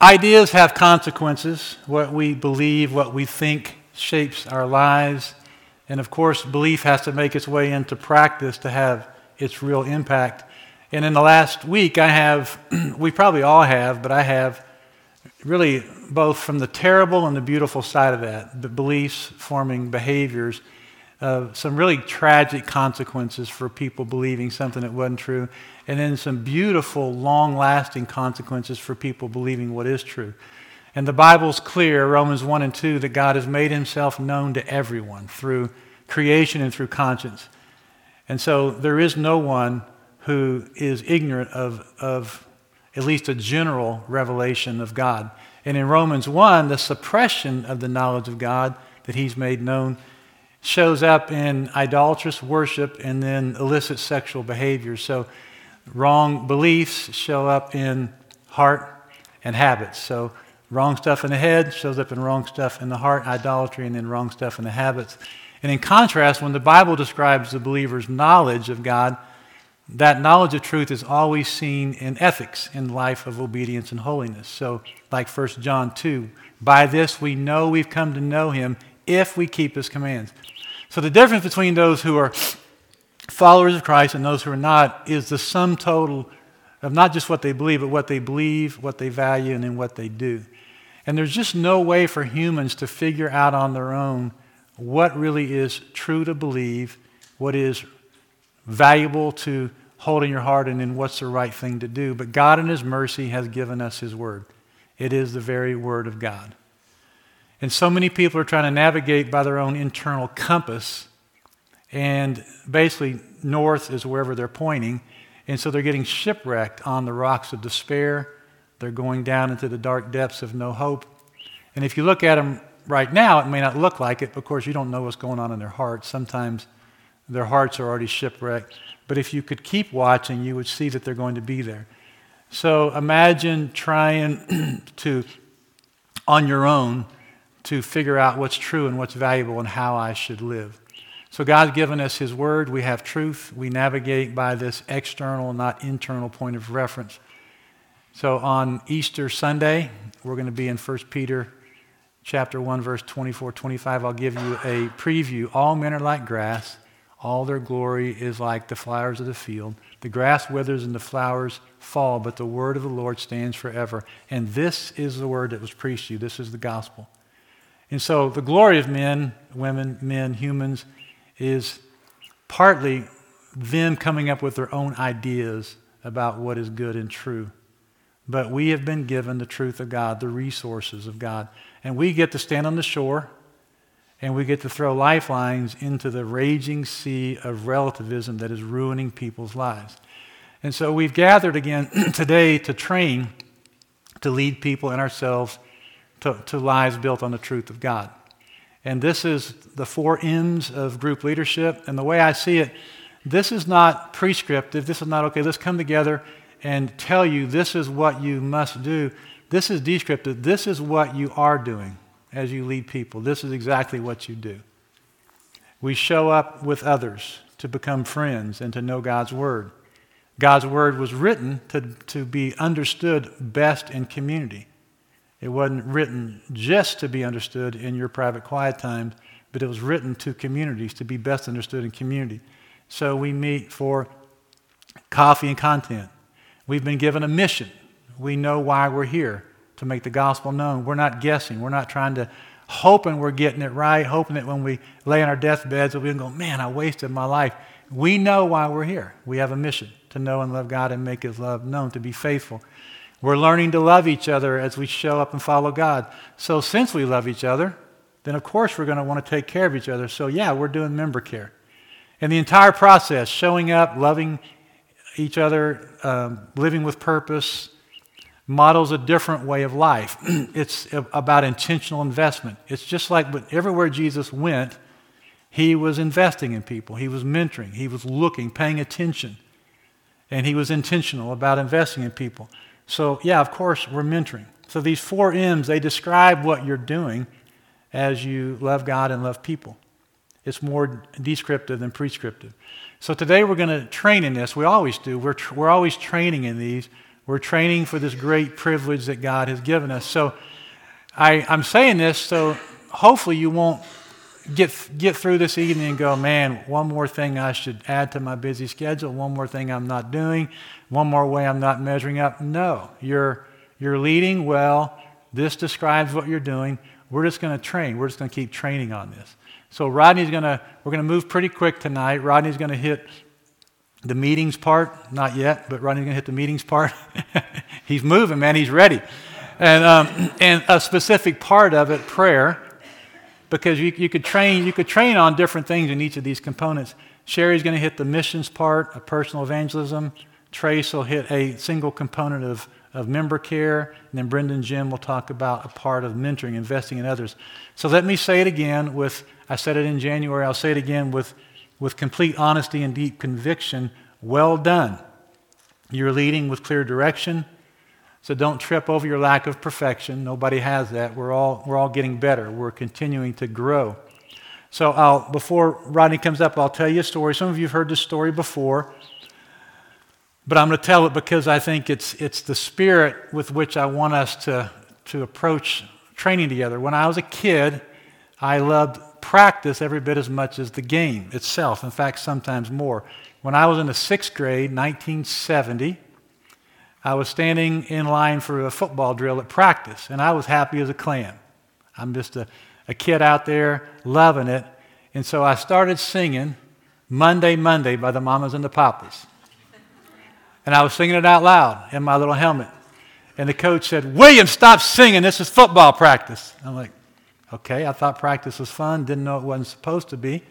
Ideas have consequences. What we believe, what we think shapes our lives. And of course, belief has to make its way into practice to have its real impact. And in the last week, I have, we probably all have, but I have really both from the terrible and the beautiful side of that, the beliefs forming behaviors, uh, some really tragic consequences for people believing something that wasn't true, and then some beautiful, long lasting consequences for people believing what is true. And the Bible's clear, Romans 1 and 2, that God has made himself known to everyone through creation and through conscience. And so there is no one who is ignorant of, of at least a general revelation of God. And in Romans 1, the suppression of the knowledge of God that he's made known shows up in idolatrous worship and then illicit sexual behavior. So wrong beliefs show up in heart and habits. So wrong stuff in the head shows up in wrong stuff in the heart, idolatry, and then wrong stuff in the habits. And in contrast, when the Bible describes the believer's knowledge of God, that knowledge of truth is always seen in ethics, in life of obedience and holiness. So, like 1 John 2, by this we know we've come to know him if we keep his commands. So, the difference between those who are followers of Christ and those who are not is the sum total of not just what they believe, but what they believe, what they value, and then what they do. And there's just no way for humans to figure out on their own what really is true to believe, what is valuable to hold in your heart, and then what's the right thing to do. But God, in His mercy, has given us His Word. It is the very Word of God. And so many people are trying to navigate by their own internal compass, and basically, north is wherever they're pointing. And so they're getting shipwrecked on the rocks of despair. They're going down into the dark depths of no hope. And if you look at them right now, it may not look like it. Of course, you don't know what's going on in their hearts. Sometimes their hearts are already shipwrecked. But if you could keep watching, you would see that they're going to be there. So imagine trying to, on your own, to figure out what's true and what's valuable and how I should live. So God's given us His Word. We have truth. We navigate by this external, not internal point of reference. So on Easter Sunday, we're going to be in 1 Peter chapter 1, verse 24, 25. I'll give you a preview. All men are like grass all their glory is like the flowers of the field. The grass withers and the flowers fall, but the word of the Lord stands forever. And this is the word that was preached to you. This is the gospel. And so the glory of men, women, men, humans, is partly them coming up with their own ideas about what is good and true. But we have been given the truth of God, the resources of God. And we get to stand on the shore and we get to throw lifelines into the raging sea of relativism that is ruining people's lives. And so we've gathered again today to train, to lead people and ourselves to, to lives built on the truth of God. And this is the four M's of group leadership. And the way I see it, this is not prescriptive. This is not, okay, let's come together and tell you this is what you must do. This is descriptive. This is what you are doing as you lead people. This is exactly what you do. We show up with others to become friends and to know God's Word. God's Word was written to, to be understood best in community. It wasn't written just to be understood in your private quiet times, but it was written to communities to be best understood in community. So we meet for coffee and content. We've been given a mission. We know why we're here to make the gospel known. We're not guessing. We're not trying to hoping we're getting it right, hoping that when we lay on our deathbeds, we'll go, man, I wasted my life. We know why we're here. We have a mission to know and love God and make His love known, to be faithful. We're learning to love each other as we show up and follow God. So, since we love each other, then of course we're going to want to take care of each other. So, yeah, we're doing member care. And the entire process, showing up, loving each other, um, living with purpose, models a different way of life. it's about intentional investment. It's just like everywhere Jesus went, he was investing in people, he was mentoring, he was looking, paying attention, and he was intentional about investing in people. So, yeah, of course, we're mentoring. So, these four M's, they describe what you're doing as you love God and love people. It's more descriptive than prescriptive. So, today we're going to train in this. We always do. We're, tr- we're always training in these We're training for this great privilege that God has given us. So I, I'm saying this so hopefully you won't get, get through this evening and go, man, one more thing I should add to my busy schedule, one more thing I'm not doing, one more way I'm not measuring up. No, you're, you're leading well. This describes what you're doing. We're just going to train. We're just going to keep training on this. So Rodney's going to, we're going to move pretty quick tonight. Rodney's going to hit the meetings part, not yet, but Rodney's going to hit the meetings part. He's moving, man. He's ready. And, um, and a specific part of it, prayer, because you, you, could train, you could train on different things in each of these components. Sherry's going to hit the missions part of personal evangelism. Trace will hit a single component of, of member care. And then Brendan Jim will talk about a part of mentoring, investing in others. So let me say it again with, I said it in January, I'll say it again with with complete honesty and deep conviction, well done. You're leading with clear direction. So don't trip over your lack of perfection. Nobody has that. We're all, we're all getting better. We're continuing to grow. So I'll, before Rodney comes up, I'll tell you a story. Some of you have heard this story before, but I'm going to tell it because I think it's, it's the spirit with which I want us to, to approach training together. When I was a kid, I loved practice every bit as much as the game itself. In fact, sometimes more. When I was in the sixth grade, 1970, I was standing in line for a football drill at practice, and I was happy as a clam. I'm just a, a kid out there loving it. And so I started singing Monday, Monday by the Mamas and the Papas. And I was singing it out loud in my little helmet. And the coach said, William, stop singing. This is football practice. I'm like, Okay, I thought practice was fun, didn't know it wasn't supposed to be.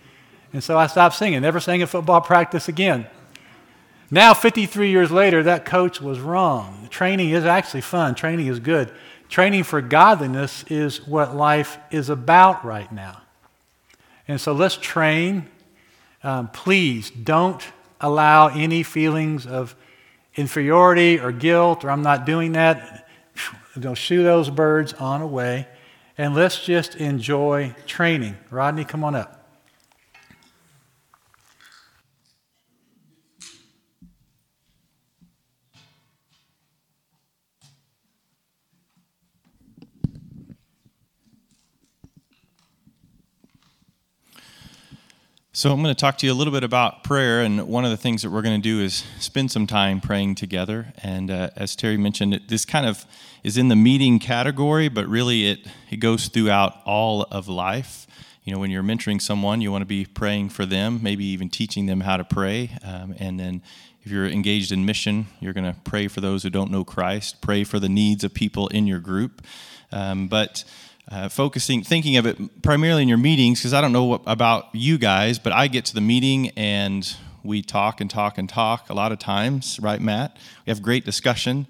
And so I stopped singing, never sang at football practice again. Now, 53 years later, that coach was wrong. Training is actually fun, training is good. Training for godliness is what life is about right now. And so let's train. Um, please don't allow any feelings of inferiority or guilt or I'm not doing that. Don't shoo those birds on away and let's just enjoy training. Rodney, come on up. So, I'm going to talk to you a little bit about prayer, and one of the things that we're going to do is spend some time praying together. And uh, as Terry mentioned, this kind of is in the meeting category, but really it, it goes throughout all of life. You know, when you're mentoring someone, you want to be praying for them, maybe even teaching them how to pray. Um, and then if you're engaged in mission, you're going to pray for those who don't know Christ, pray for the needs of people in your group. Um, but uh, focusing, thinking of it primarily in your meetings, because I don't know what, about you guys, but I get to the meeting and we talk and talk and talk a lot of times, right, Matt? We have great discussion,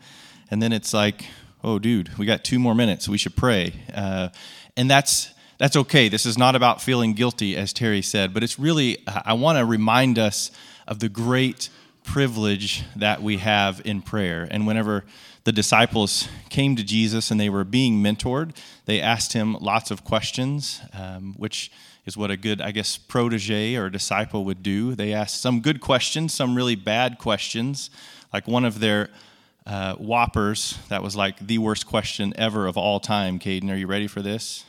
and then it's like, oh, dude, we got two more minutes. We should pray, uh, and that's that's okay. This is not about feeling guilty, as Terry said, but it's really I want to remind us of the great privilege that we have in prayer, and whenever the disciples came to Jesus and they were being mentored. They asked him lots of questions, um, which is what a good, I guess, protege or disciple would do. They asked some good questions, some really bad questions. Like one of their uh, whoppers, that was like the worst question ever of all time. Caden, are you ready for this?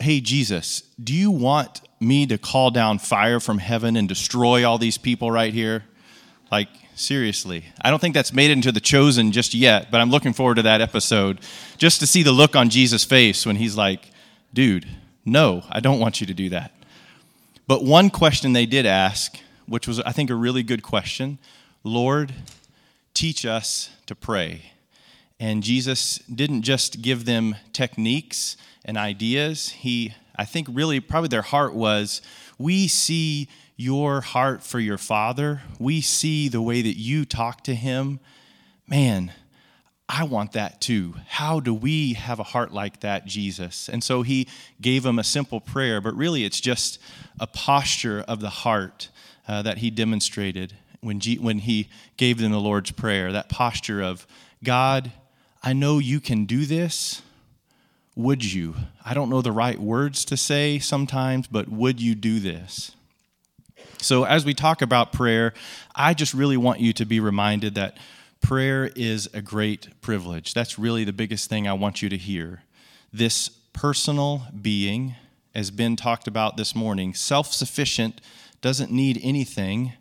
Hey, Jesus, do you want me to call down fire from heaven and destroy all these people right here? Like, Seriously. I don't think that's made it into the chosen just yet, but I'm looking forward to that episode just to see the look on Jesus' face when he's like, dude, no, I don't want you to do that. But one question they did ask, which was, I think, a really good question Lord, teach us to pray. And Jesus didn't just give them techniques and ideas. He, I think, really, probably their heart was, we see your heart for your father, we see the way that you talk to him. Man, I want that too. How do we have a heart like that, Jesus? And so he gave him a simple prayer, but really it's just a posture of the heart uh, that he demonstrated when, G- when he gave them the Lord's Prayer. That posture of, God, I know you can do this. Would you? I don't know the right words to say sometimes, but would you do this? So, as we talk about prayer, I just really want you to be reminded that prayer is a great privilege. That's really the biggest thing I want you to hear. This personal being, as Ben talked about this morning, self sufficient, doesn't need anything,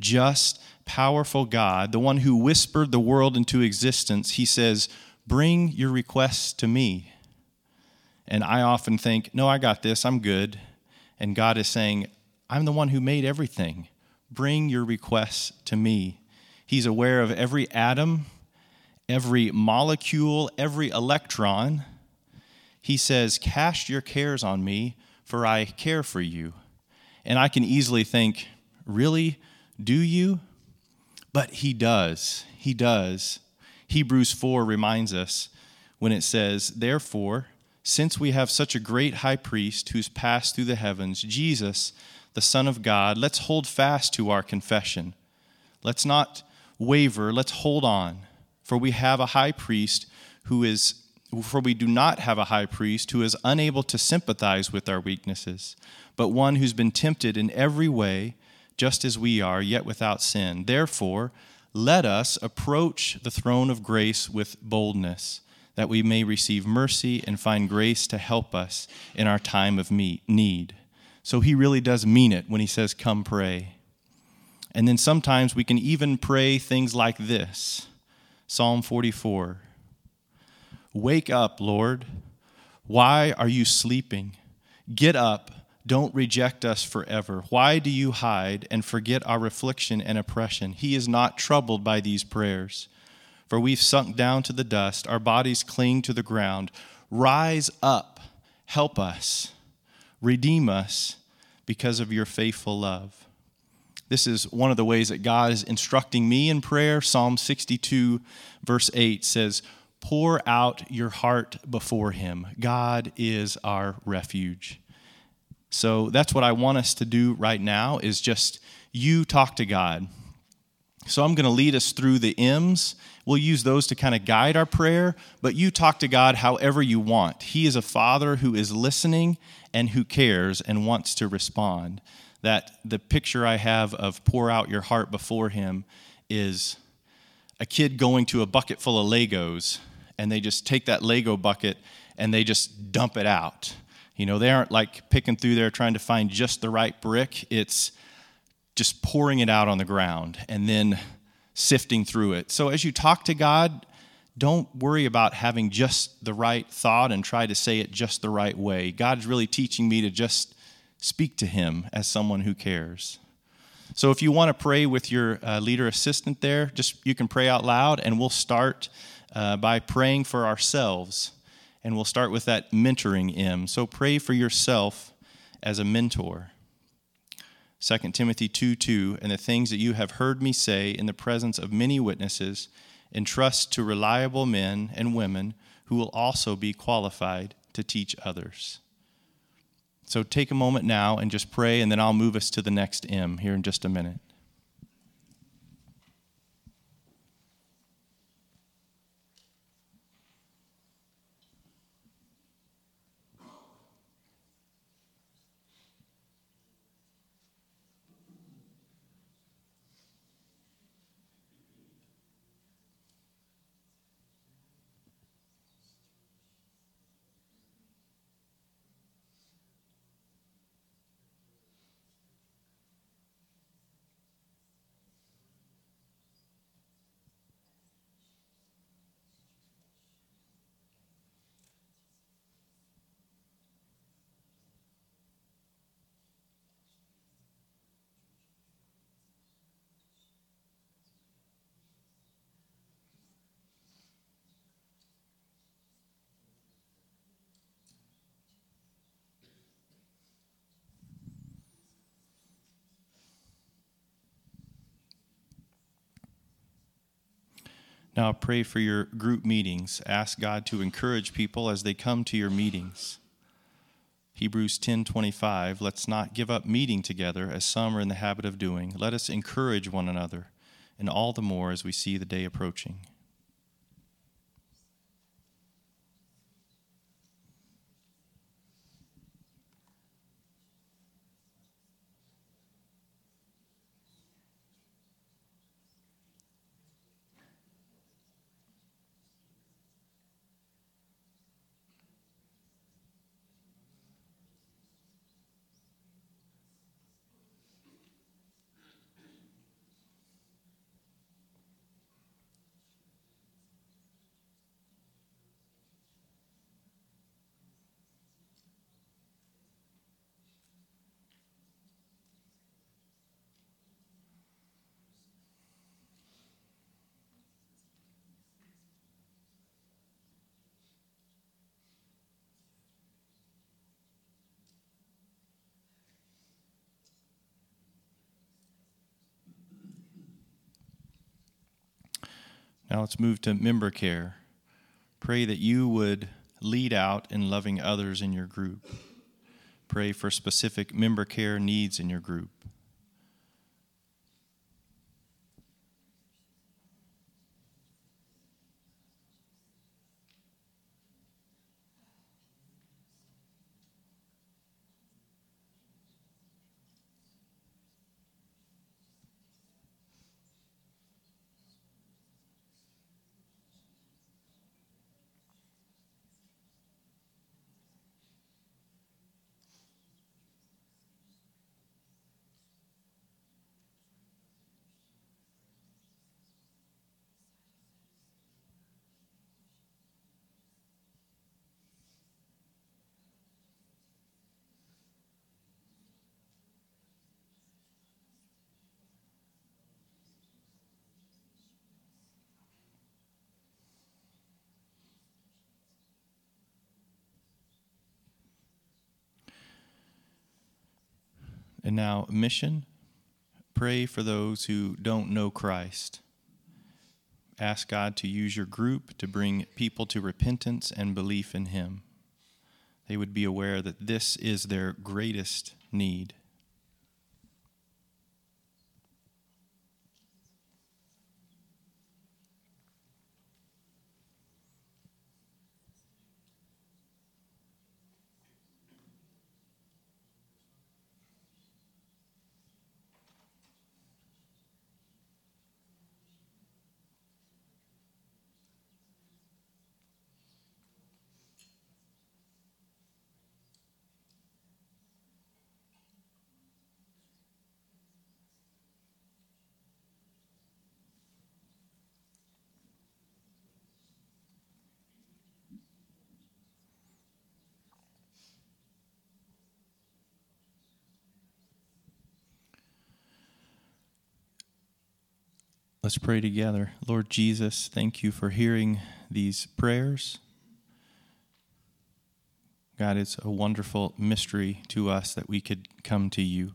just powerful God, the one who whispered the world into existence, he says, Bring your requests to me. And I often think, No, I got this, I'm good. And God is saying, I'm the one who made everything. Bring your requests to me. He's aware of every atom, every molecule, every electron. He says, Cast your cares on me, for I care for you. And I can easily think, Really? Do you? But he does. He does. Hebrews 4 reminds us when it says, Therefore, since we have such a great high priest who's passed through the heavens, Jesus, the Son of God, let's hold fast to our confession. Let's not waver, let's hold on. For we have a high priest who is for we do not have a high priest who is unable to sympathize with our weaknesses, but one who's been tempted in every way, just as we are, yet without sin. Therefore, let us approach the throne of grace with boldness, that we may receive mercy and find grace to help us in our time of need. So he really does mean it when he says, Come pray. And then sometimes we can even pray things like this Psalm 44 Wake up, Lord. Why are you sleeping? Get up. Don't reject us forever. Why do you hide and forget our affliction and oppression? He is not troubled by these prayers. For we've sunk down to the dust, our bodies cling to the ground. Rise up, help us, redeem us because of your faithful love. This is one of the ways that God is instructing me in prayer. Psalm 62, verse 8 says, Pour out your heart before him. God is our refuge. So that's what I want us to do right now is just you talk to God. So I'm going to lead us through the M's. We'll use those to kind of guide our prayer, but you talk to God however you want. He is a father who is listening and who cares and wants to respond. That the picture I have of pour out your heart before him is a kid going to a bucket full of Legos and they just take that Lego bucket and they just dump it out you know, they aren't like picking through there trying to find just the right brick. It's just pouring it out on the ground and then sifting through it. So as you talk to God, don't worry about having just the right thought and try to say it just the right way. God's really teaching me to just speak to Him as someone who cares. So if you want to pray with your uh, leader assistant there, just you can pray out loud, and we'll start uh, by praying for ourselves and we'll start with that mentoring M. So pray for yourself as a mentor. 2 Timothy 2 2, and the things that you have heard me say in the presence of many witnesses, entrust to reliable men and women who will also be qualified to teach others. So take a moment now and just pray, and then I'll move us to the next M here in just a minute. Now pray for your group meetings. Ask God to encourage people as they come to your meetings. Hebrews 10:25 Let's not give up meeting together as some are in the habit of doing. Let us encourage one another, and all the more as we see the day approaching. Now let's move to member care. Pray that you would lead out in loving others in your group. Pray for specific member care needs in your group. And now, mission pray for those who don't know Christ. Ask God to use your group to bring people to repentance and belief in Him. They would be aware that this is their greatest need. Let's pray together. Lord Jesus, thank you for hearing these prayers. God, it's a wonderful mystery to us that we could come to you,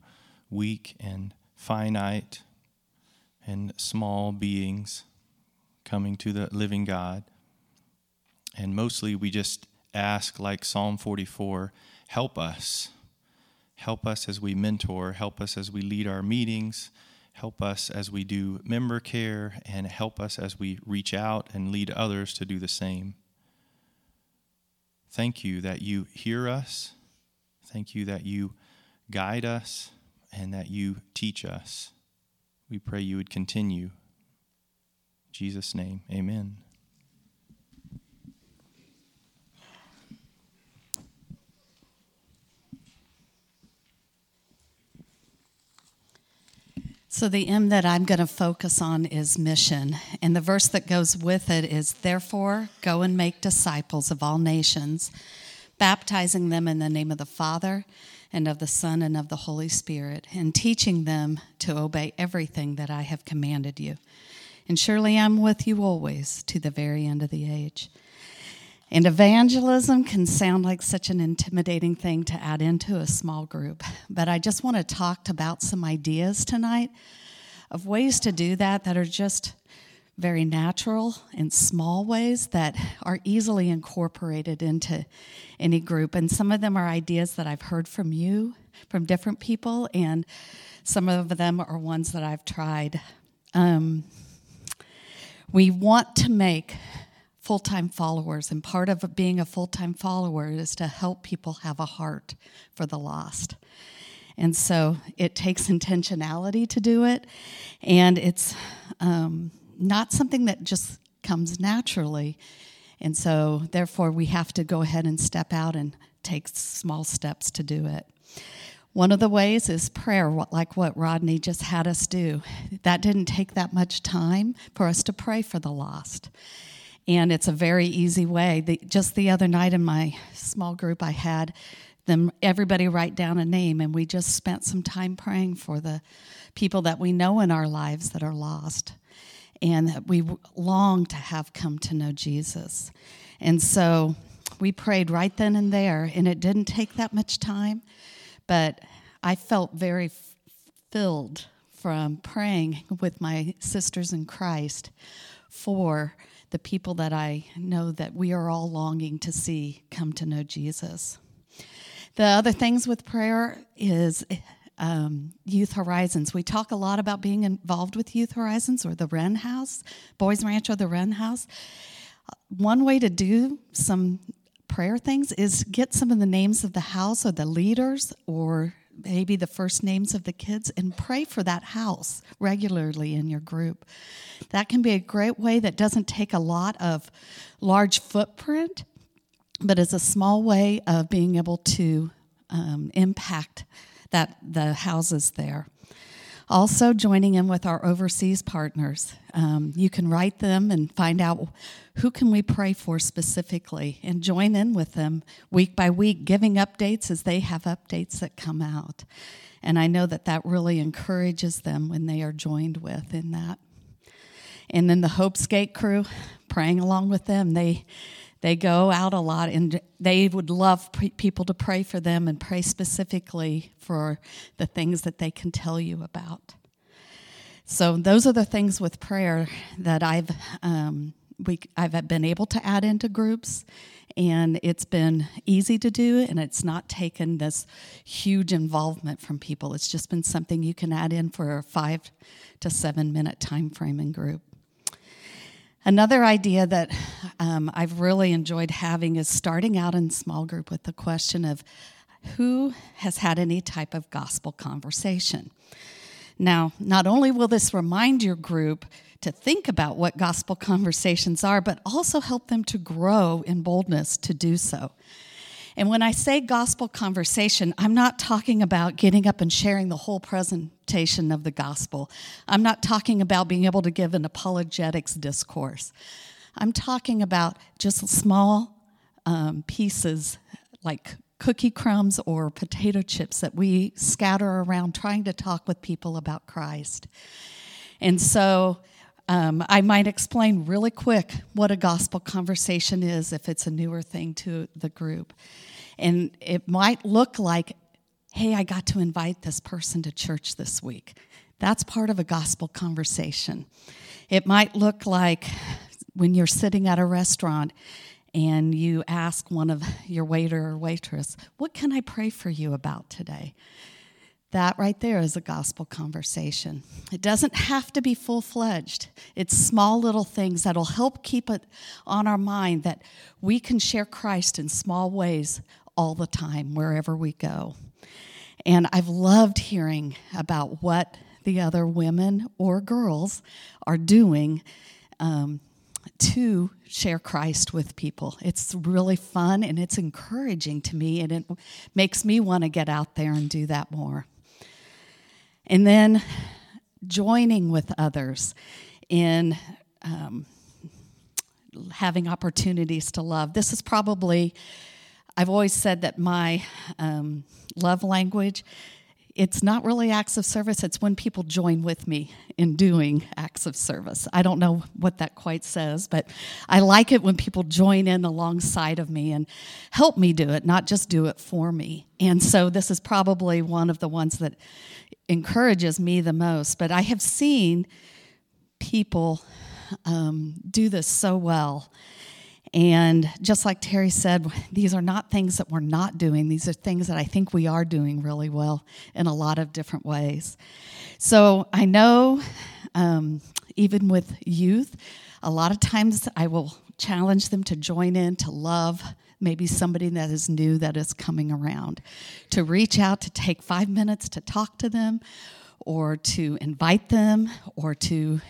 weak and finite and small beings coming to the living God. And mostly we just ask, like Psalm 44, help us. Help us as we mentor, help us as we lead our meetings Help us as we do member care and help us as we reach out and lead others to do the same. Thank you that you hear us. Thank you that you guide us and that you teach us. We pray you would continue. In Jesus' name, amen. So, the M that I'm going to focus on is mission. And the verse that goes with it is Therefore, go and make disciples of all nations, baptizing them in the name of the Father and of the Son and of the Holy Spirit, and teaching them to obey everything that I have commanded you. And surely I'm with you always to the very end of the age. And evangelism can sound like such an intimidating thing to add into a small group, but I just want to talk about some ideas tonight of ways to do that that are just very natural and small ways that are easily incorporated into any group. And some of them are ideas that I've heard from you, from different people, and some of them are ones that I've tried. Um, we want to make full time followers, and part of being a full time follower is to help people have a heart for the lost. And so it takes intentionality to do it, and it's um, not something that just comes naturally. And so, therefore, we have to go ahead and step out and take small steps to do it. One of the ways is prayer, like what Rodney just had us do. That didn't take that much time for us to pray for the lost and it's a very easy way. The, just the other night in my small group, I had them everybody write down a name, and we just spent some time praying for the people that we know in our lives that are lost, and that we long to have come to know Jesus. And so we prayed right then and there, and it didn't take that much time, but I felt very f- filled from praying with my sisters in Christ for the people that I know that we are all longing to see come to know Jesus. The other things with prayer is um, Youth Horizons. We talk a lot about being involved with Youth Horizons or the Wren House, Boys Ranch or the Wren House. One way to do some prayer things is get some of the names of the house or the leaders or maybe the first names of the kids and pray for that house regularly in your group. That can be a great way that doesn't take a lot of large footprint, but is a small way of being able to um, impact that the houses there. Also, joining in with our overseas partners. Um, you can write them and find out who can we pray for specifically and join in with them week by week, giving updates as they have updates that come out. And I know that that really encourages them when they are joined with in that. And then the Hope Skate crew, praying along with them, they they go out a lot and they would love pre- people to pray for them and pray specifically for the things that they can tell you about. So those are the things with prayer that I've um, we I've been able to add into groups, and it's been easy to do, and it's not taken this huge involvement from people. It's just been something you can add in for a five to seven minute time frame in group. Another idea that um, I've really enjoyed having is starting out in small group with the question of who has had any type of gospel conversation. Now, not only will this remind your group to think about what gospel conversations are, but also help them to grow in boldness to do so. And when I say gospel conversation, I'm not talking about getting up and sharing the whole presentation of the gospel. I'm not talking about being able to give an apologetics discourse. I'm talking about just small um, pieces like cookie crumbs or potato chips that we scatter around trying to talk with people about Christ. And so um, I might explain really quick what a gospel conversation is if it's a newer thing to the group. And it might look like, hey, I got to invite this person to church this week. That's part of a gospel conversation. It might look like when you're sitting at a restaurant and you ask one of your waiter or waitress, What can I pray for you about today? That right there is a gospel conversation. It doesn't have to be full fledged. It's small little things that'll help keep it on our mind that we can share Christ in small ways all the time, wherever we go. And I've loved hearing about what the other women or girls are doing um, to share Christ with people. It's really fun and it's encouraging to me, and it makes me want to get out there and do that more. And then joining with others in um, having opportunities to love. This is probably, I've always said that my um, love language it's not really acts of service, it's when people join with me in doing acts of service. I don't know what that quite says, but I like it when people join in alongside of me and help me do it, not just do it for me. And so this is probably one of the ones that encourages me the most. But I have seen people um, do this so well. And just like Terry said, these are not things that we're not doing. These are things that I think we are doing really well in a lot of different ways. So I know, um, even with youth, a lot of times I will challenge them to join in, to love maybe somebody that is new that is coming around, to reach out, to take five minutes to talk to them, or to invite them, or to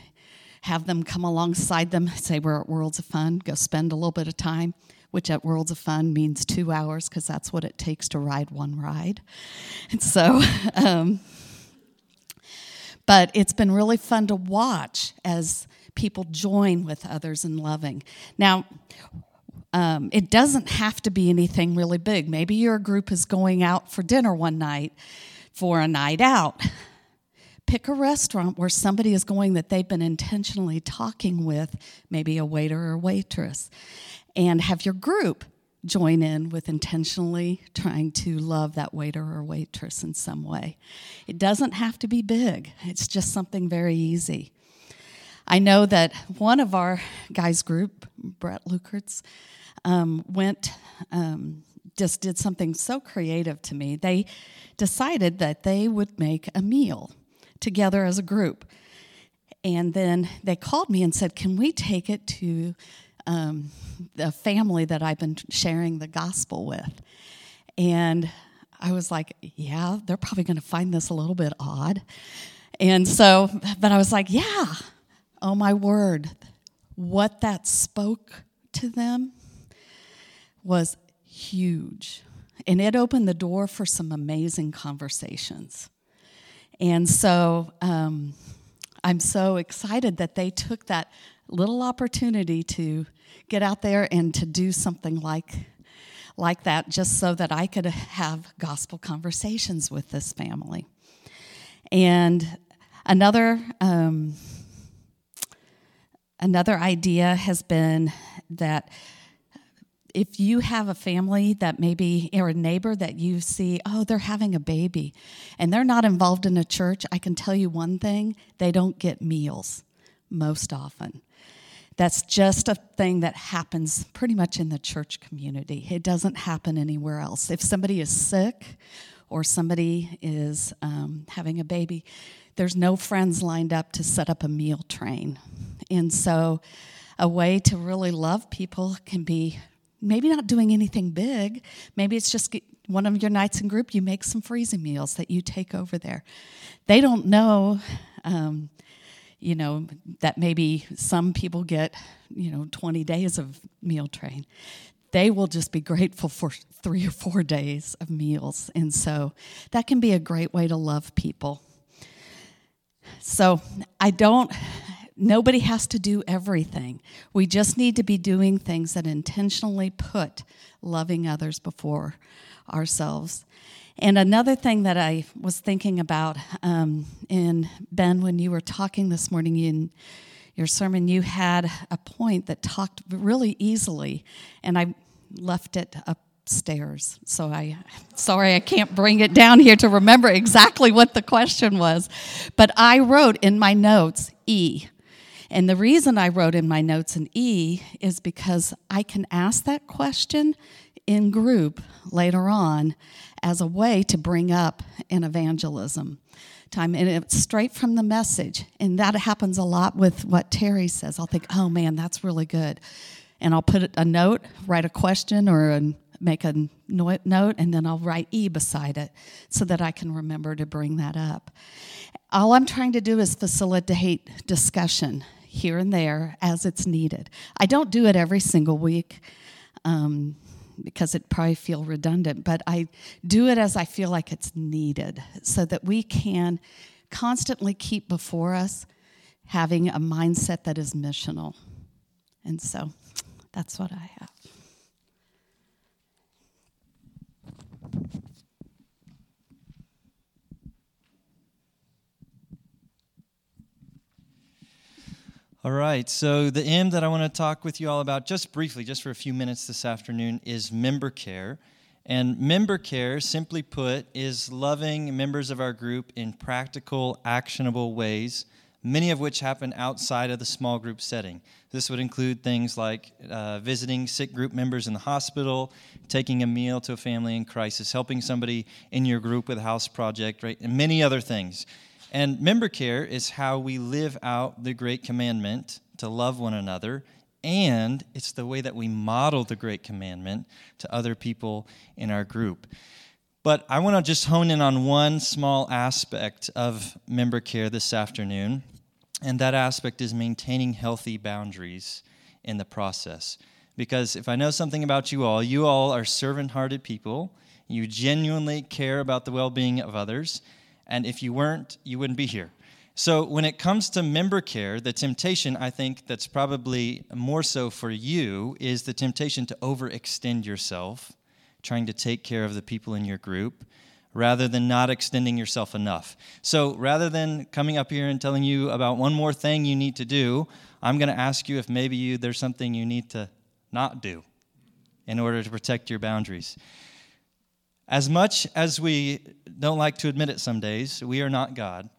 have them come alongside them, say, We're at Worlds of Fun, go spend a little bit of time, which at Worlds of Fun means two hours because that's what it takes to ride one ride. And so, um, but it's been really fun to watch as people join with others in loving. Now, um, it doesn't have to be anything really big. Maybe your group is going out for dinner one night for a night out. Pick a restaurant where somebody is going that they've been intentionally talking with, maybe a waiter or waitress, and have your group join in with intentionally trying to love that waiter or waitress in some way. It doesn't have to be big, it's just something very easy. I know that one of our guys' group, Brett Lukertz, um, went, um, just did something so creative to me. They decided that they would make a meal together as a group. And then they called me and said, Can we take it to um, the family that I've been sharing the gospel with? And I was like, Yeah, they're probably going to find this a little bit odd. And so, but I was like, Yeah, oh my word, what that spoke to them was huge. And it opened the door for some amazing conversations. And so um, I'm so excited that they took that little opportunity to get out there and to do something like like that just so that I could have gospel conversations with this family. And another um, another idea has been that if you have a family that maybe, or a neighbor that you see, oh, they're having a baby and they're not involved in a church, I can tell you one thing they don't get meals most often. That's just a thing that happens pretty much in the church community. It doesn't happen anywhere else. If somebody is sick or somebody is um, having a baby, there's no friends lined up to set up a meal train. And so, a way to really love people can be maybe not doing anything big. Maybe it's just one of your nights in group, you make some freezing meals that you take over there. They don't know, um, you know, that maybe some people get, you know, 20 days of meal train. They will just be grateful for three or four days of meals. And so that can be a great way to love people. So I don't Nobody has to do everything. We just need to be doing things that intentionally put loving others before ourselves. And another thing that I was thinking about um, in Ben, when you were talking this morning in your sermon, you had a point that talked really easily, and I left it upstairs. So I, sorry, I can't bring it down here to remember exactly what the question was. But I wrote in my notes E and the reason I wrote in my notes an E is because I can ask that question in group later on as a way to bring up an evangelism time. And it's straight from the message. And that happens a lot with what Terry says. I'll think, oh man, that's really good. And I'll put a note, write a question or make a note, and then I'll write E beside it so that I can remember to bring that up. All I'm trying to do is facilitate discussion here and there as it's needed. I don't do it every single week um, because it probably feel redundant, but I do it as I feel like it's needed so that we can constantly keep before us having a mindset that is missional. And so that's what I have. All right, so the M that I want to talk with you all about, just briefly, just for a few minutes this afternoon, is member care. And member care, simply put, is loving members of our group in practical, actionable ways, many of which happen outside of the small group setting. This would include things like uh, visiting sick group members in the hospital, taking a meal to a family in crisis, helping somebody in your group with a house project, right, and many other things. And member care is how we live out the great commandment to love one another, and it's the way that we model the great commandment to other people in our group. But I want to just hone in on one small aspect of member care this afternoon, and that aspect is maintaining healthy boundaries in the process. Because if I know something about you all, you all are servant hearted people. You genuinely care about the well being of others and if you weren't, you wouldn't be here. So, when it comes to member care, the temptation, I think, that's probably more so for you is the temptation to overextend yourself, trying to take care of the people in your group, rather than not extending yourself enough. So, rather than coming up here and telling you about one more thing you need to do, I'm going to ask you if maybe you, there's something you need to not do in order to protect your boundaries. As much as we don't like to admit it some days, we are not God.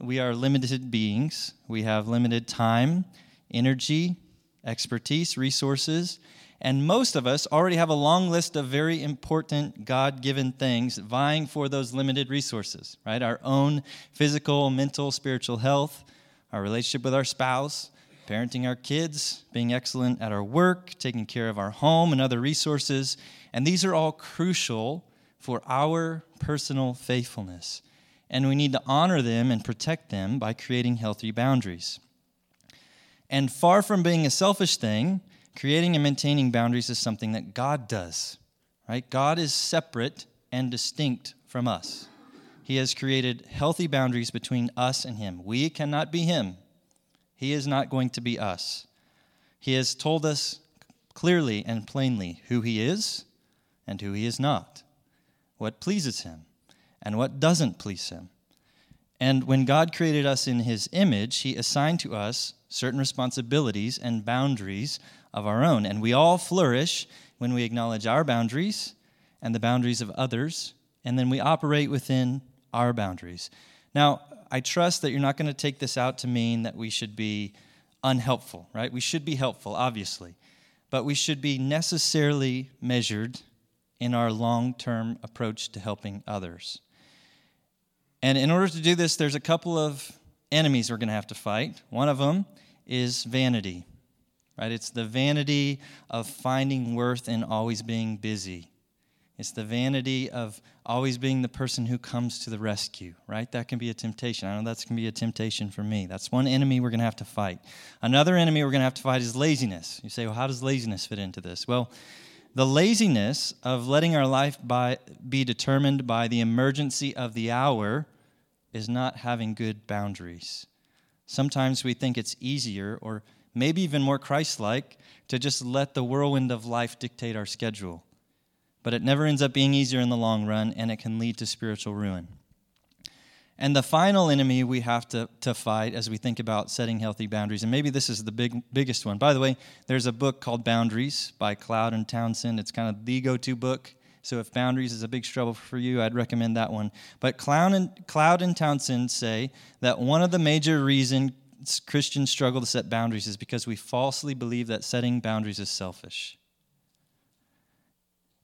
we are limited beings. We have limited time, energy, expertise, resources, and most of us already have a long list of very important God given things vying for those limited resources, right? Our own physical, mental, spiritual health, our relationship with our spouse, parenting our kids, being excellent at our work, taking care of our home and other resources. And these are all crucial for our personal faithfulness. And we need to honor them and protect them by creating healthy boundaries. And far from being a selfish thing, creating and maintaining boundaries is something that God does, right? God is separate and distinct from us. He has created healthy boundaries between us and Him. We cannot be Him, He is not going to be us. He has told us clearly and plainly who He is and who He is not, what pleases Him and what doesn't please Him. And when God created us in His image, He assigned to us certain responsibilities and boundaries of our own. And we all flourish when we acknowledge our boundaries and the boundaries of others, and then we operate within our boundaries. Now, I trust that you're not going to take this out to mean that we should be unhelpful, right? We should be helpful, obviously, but we should be necessarily measured in our long term approach to helping others. And in order to do this, there's a couple of enemies we're going to have to fight. One of them is vanity right? It's the vanity of finding worth in always being busy. It's the vanity of always being the person who comes to the rescue, right? That can be a temptation. I know that's going to be a temptation for me. That's one enemy we're going to have to fight. Another enemy we're going to have to fight is laziness. You say, well, how does laziness fit into this? Well, the laziness of letting our life by, be determined by the emergency of the hour is not having good boundaries. Sometimes we think it's easier or maybe even more Christ like, to just let the whirlwind of life dictate our schedule. But it never ends up being easier in the long run, and it can lead to spiritual ruin. And the final enemy we have to, to fight as we think about setting healthy boundaries, and maybe this is the big, biggest one. By the way, there's a book called Boundaries by Cloud and Townsend. It's kind of the go to book. So if boundaries is a big struggle for you, I'd recommend that one. But Cloud and, Cloud and Townsend say that one of the major reasons Christians struggle to set boundaries is because we falsely believe that setting boundaries is selfish.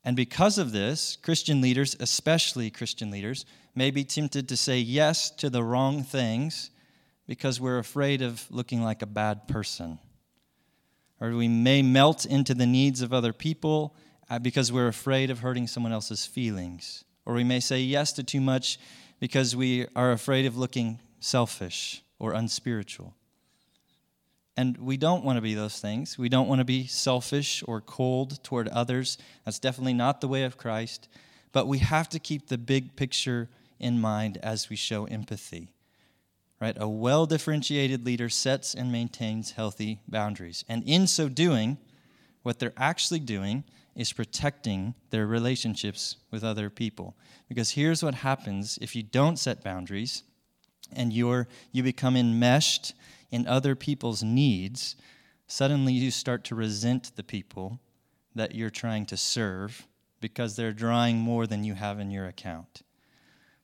And because of this, Christian leaders, especially Christian leaders, may be tempted to say yes to the wrong things because we're afraid of looking like a bad person. Or we may melt into the needs of other people uh, because we're afraid of hurting someone else's feelings. Or we may say yes to too much because we are afraid of looking selfish or unspiritual. And we don't want to be those things. We don't want to be selfish or cold toward others. That's definitely not the way of Christ. But we have to keep the big picture in mind as we show empathy. Right? A well differentiated leader sets and maintains healthy boundaries. And in so doing, what they're actually doing is protecting their relationships with other people. Because here's what happens if you don't set boundaries and you're, you become enmeshed in other people's needs, suddenly you start to resent the people that you're trying to serve because they're drawing more than you have in your account.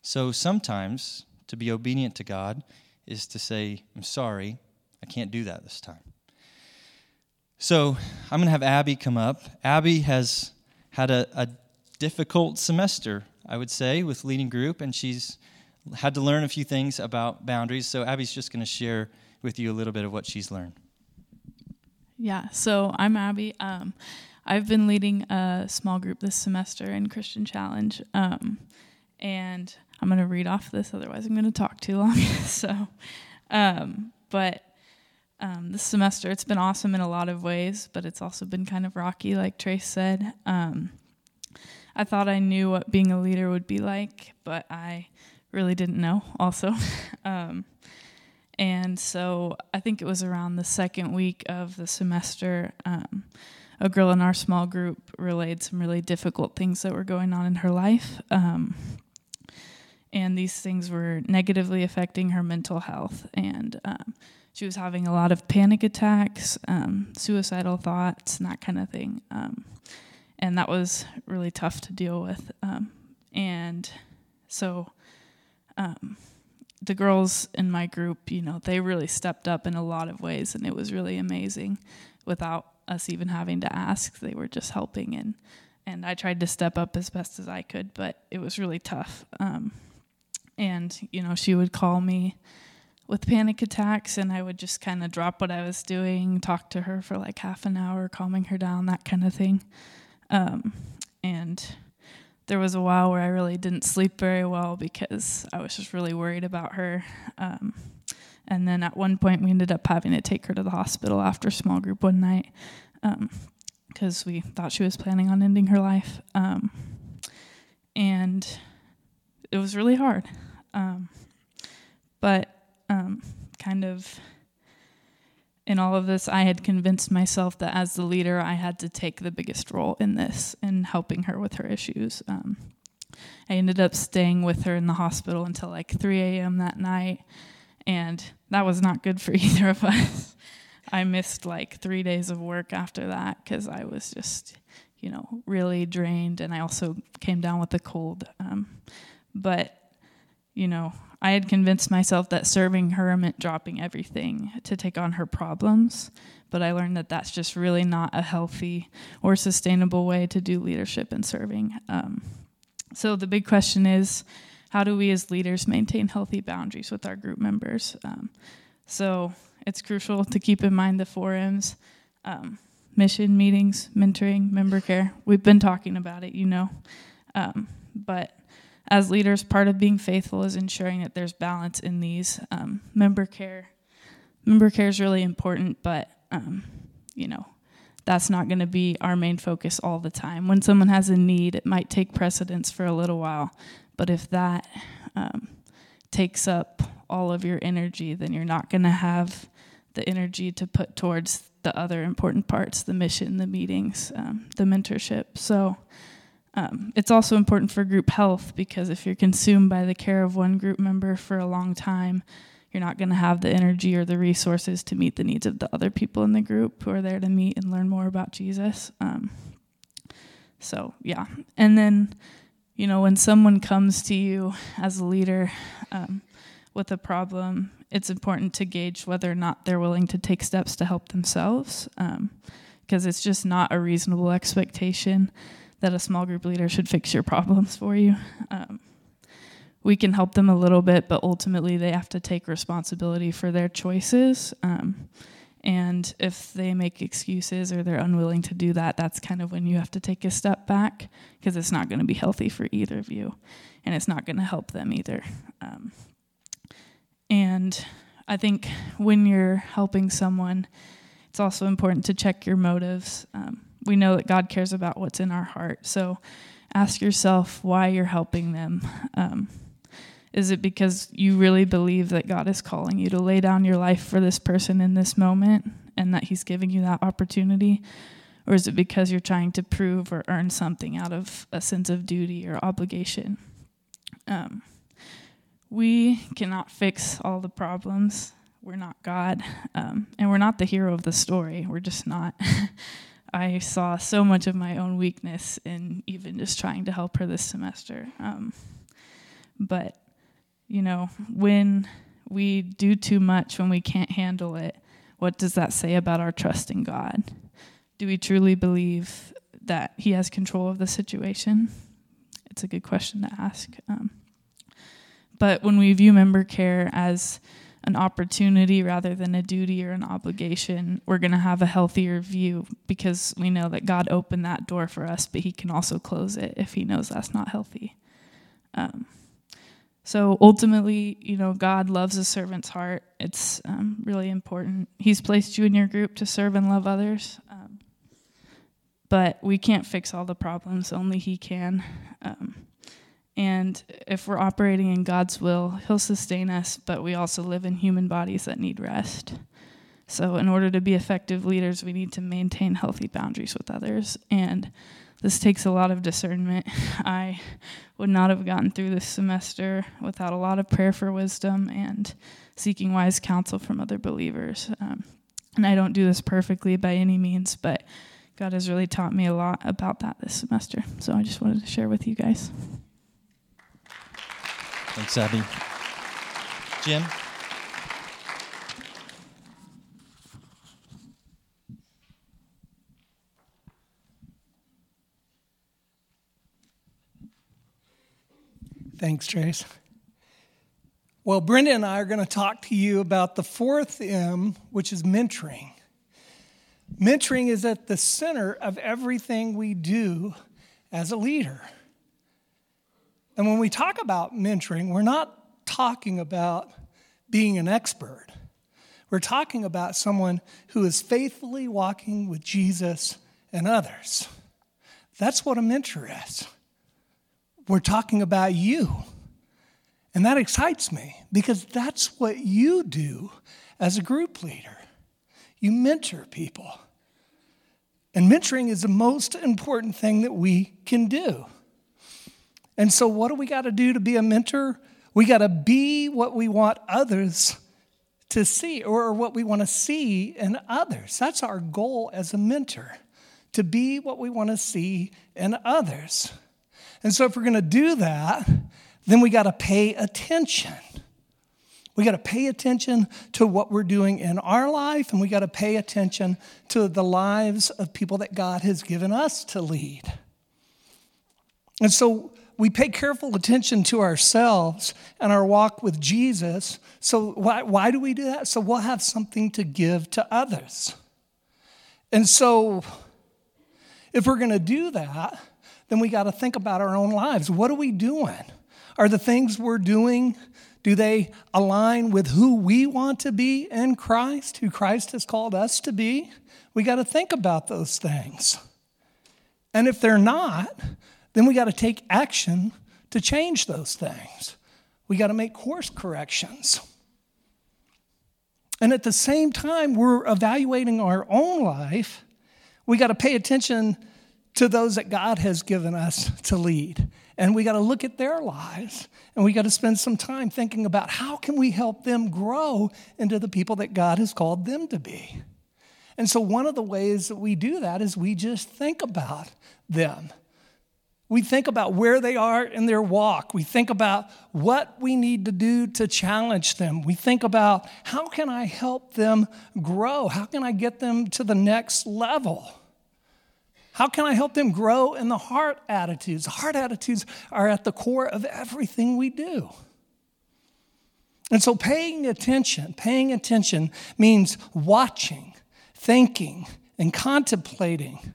So sometimes to be obedient to God is to say, I'm sorry, I can't do that this time. So I'm going to have Abby come up. Abby has had a, a difficult semester, I would say, with leading group, and she's had to learn a few things about boundaries. So Abby's just going to share with you a little bit of what she's learned. Yeah, so I'm Abby. Um, I've been leading a small group this semester in Christian Challenge. Um, and I'm going to read off this, otherwise, I'm going to talk too long. so, um, but um, this semester, it's been awesome in a lot of ways, but it's also been kind of rocky, like Trace said. Um, I thought I knew what being a leader would be like, but I really didn't know also. um, and so I think it was around the second week of the semester, um, a girl in our small group relayed some really difficult things that were going on in her life. Um, and these things were negatively affecting her mental health. And um, she was having a lot of panic attacks, um, suicidal thoughts, and that kind of thing. Um, and that was really tough to deal with. Um, and so the girls in my group, you know, they really stepped up in a lot of ways, and it was really amazing without us even having to ask. They were just helping, and and I tried to step up as best as I could, but it was really tough. Um, and you know, she would call me with panic attacks, and I would just kind of drop what I was doing, talk to her for like half an hour, calming her down, that kind of thing. Um, and there was a while where I really didn't sleep very well because I was just really worried about her. Um, and then at one point, we ended up having to take her to the hospital after small group one night because um, we thought she was planning on ending her life. Um, and it was really hard. Um, but um, kind of in all of this, I had convinced myself that as the leader, I had to take the biggest role in this in helping her with her issues. Um, I ended up staying with her in the hospital until like 3 a.m. that night, and that was not good for either of us. I missed like three days of work after that because I was just, you know, really drained, and I also came down with a cold. Um, but, you know, I had convinced myself that serving her meant dropping everything to take on her problems, but I learned that that's just really not a healthy or sustainable way to do leadership and serving. Um, so the big question is how do we as leaders maintain healthy boundaries with our group members? Um, so it's crucial to keep in mind the four M's um, mission, meetings, mentoring, member care. We've been talking about it, you know. Um, but as leaders, part of being faithful is ensuring that there's balance in these. Um, member care, member care is really important, but um, you know that's not going to be our main focus all the time. When someone has a need, it might take precedence for a little while, but if that um, takes up all of your energy, then you're not going to have the energy to put towards the other important parts the mission, the meetings, um, the mentorship. So, um, it's also important for group health because if you're consumed by the care of one group member for a long time, you're not going to have the energy or the resources to meet the needs of the other people in the group who are there to meet and learn more about Jesus. Um, so, yeah. And then, you know, when someone comes to you as a leader um, with a problem, it's important to gauge whether or not they're willing to take steps to help themselves because um, it's just not a reasonable expectation that a small group leader should fix your problems for you. Um, we can help them a little bit, but ultimately they have to take responsibility for their choices. Um, and if they make excuses or they're unwilling to do that, that's kind of when you have to take a step back because it's not going to be healthy for either of you and it's not going to help them either. Um, and I think when you're helping someone, it's also important to check your motives. Um, we know that God cares about what's in our heart. So ask yourself why you're helping them. Um, is it because you really believe that God is calling you to lay down your life for this person in this moment and that He's giving you that opportunity? Or is it because you're trying to prove or earn something out of a sense of duty or obligation? Um, we cannot fix all the problems. We're not God, um, and we're not the hero of the story. We're just not. I saw so much of my own weakness in even just trying to help her this semester. Um, but, you know, when we do too much, when we can't handle it, what does that say about our trust in God? Do we truly believe that He has control of the situation? It's a good question to ask. Um, but when we view member care as an opportunity rather than a duty or an obligation, we're going to have a healthier view because we know that God opened that door for us, but He can also close it if He knows that's not healthy. Um, so ultimately, you know, God loves a servant's heart. It's um, really important. He's placed you in your group to serve and love others. Um, but we can't fix all the problems, only He can. And if we're operating in God's will, He'll sustain us, but we also live in human bodies that need rest. So, in order to be effective leaders, we need to maintain healthy boundaries with others. And this takes a lot of discernment. I would not have gotten through this semester without a lot of prayer for wisdom and seeking wise counsel from other believers. Um, and I don't do this perfectly by any means, but God has really taught me a lot about that this semester. So I just wanted to share with you guys. Thanks, Abby. Jim? Thanks, Trace. Well, Brenda and I are going to talk to you about the fourth M, which is mentoring. Mentoring is at the center of everything we do as a leader. And when we talk about mentoring, we're not talking about being an expert. We're talking about someone who is faithfully walking with Jesus and others. That's what a mentor is we're talking about you. And that excites me because that's what you do as a group leader. You mentor people. And mentoring is the most important thing that we can do. And so, what do we got to do to be a mentor? We got to be what we want others to see or what we want to see in others. That's our goal as a mentor, to be what we want to see in others. And so, if we're going to do that, then we got to pay attention. We got to pay attention to what we're doing in our life, and we got to pay attention to the lives of people that God has given us to lead. And so we pay careful attention to ourselves and our walk with Jesus. So, why, why do we do that? So, we'll have something to give to others. And so, if we're going to do that, then we got to think about our own lives. What are we doing? Are the things we're doing, do they align with who we want to be in Christ, who Christ has called us to be? We got to think about those things. And if they're not, then we got to take action to change those things. We got to make course corrections. And at the same time, we're evaluating our own life. We got to pay attention to those that God has given us to lead. And we got to look at their lives and we got to spend some time thinking about how can we help them grow into the people that God has called them to be. And so one of the ways that we do that is we just think about them. We think about where they are in their walk. We think about what we need to do to challenge them. We think about how can I help them grow? How can I get them to the next level? How can I help them grow in the heart attitudes? Heart attitudes are at the core of everything we do. And so paying attention, paying attention means watching, thinking, and contemplating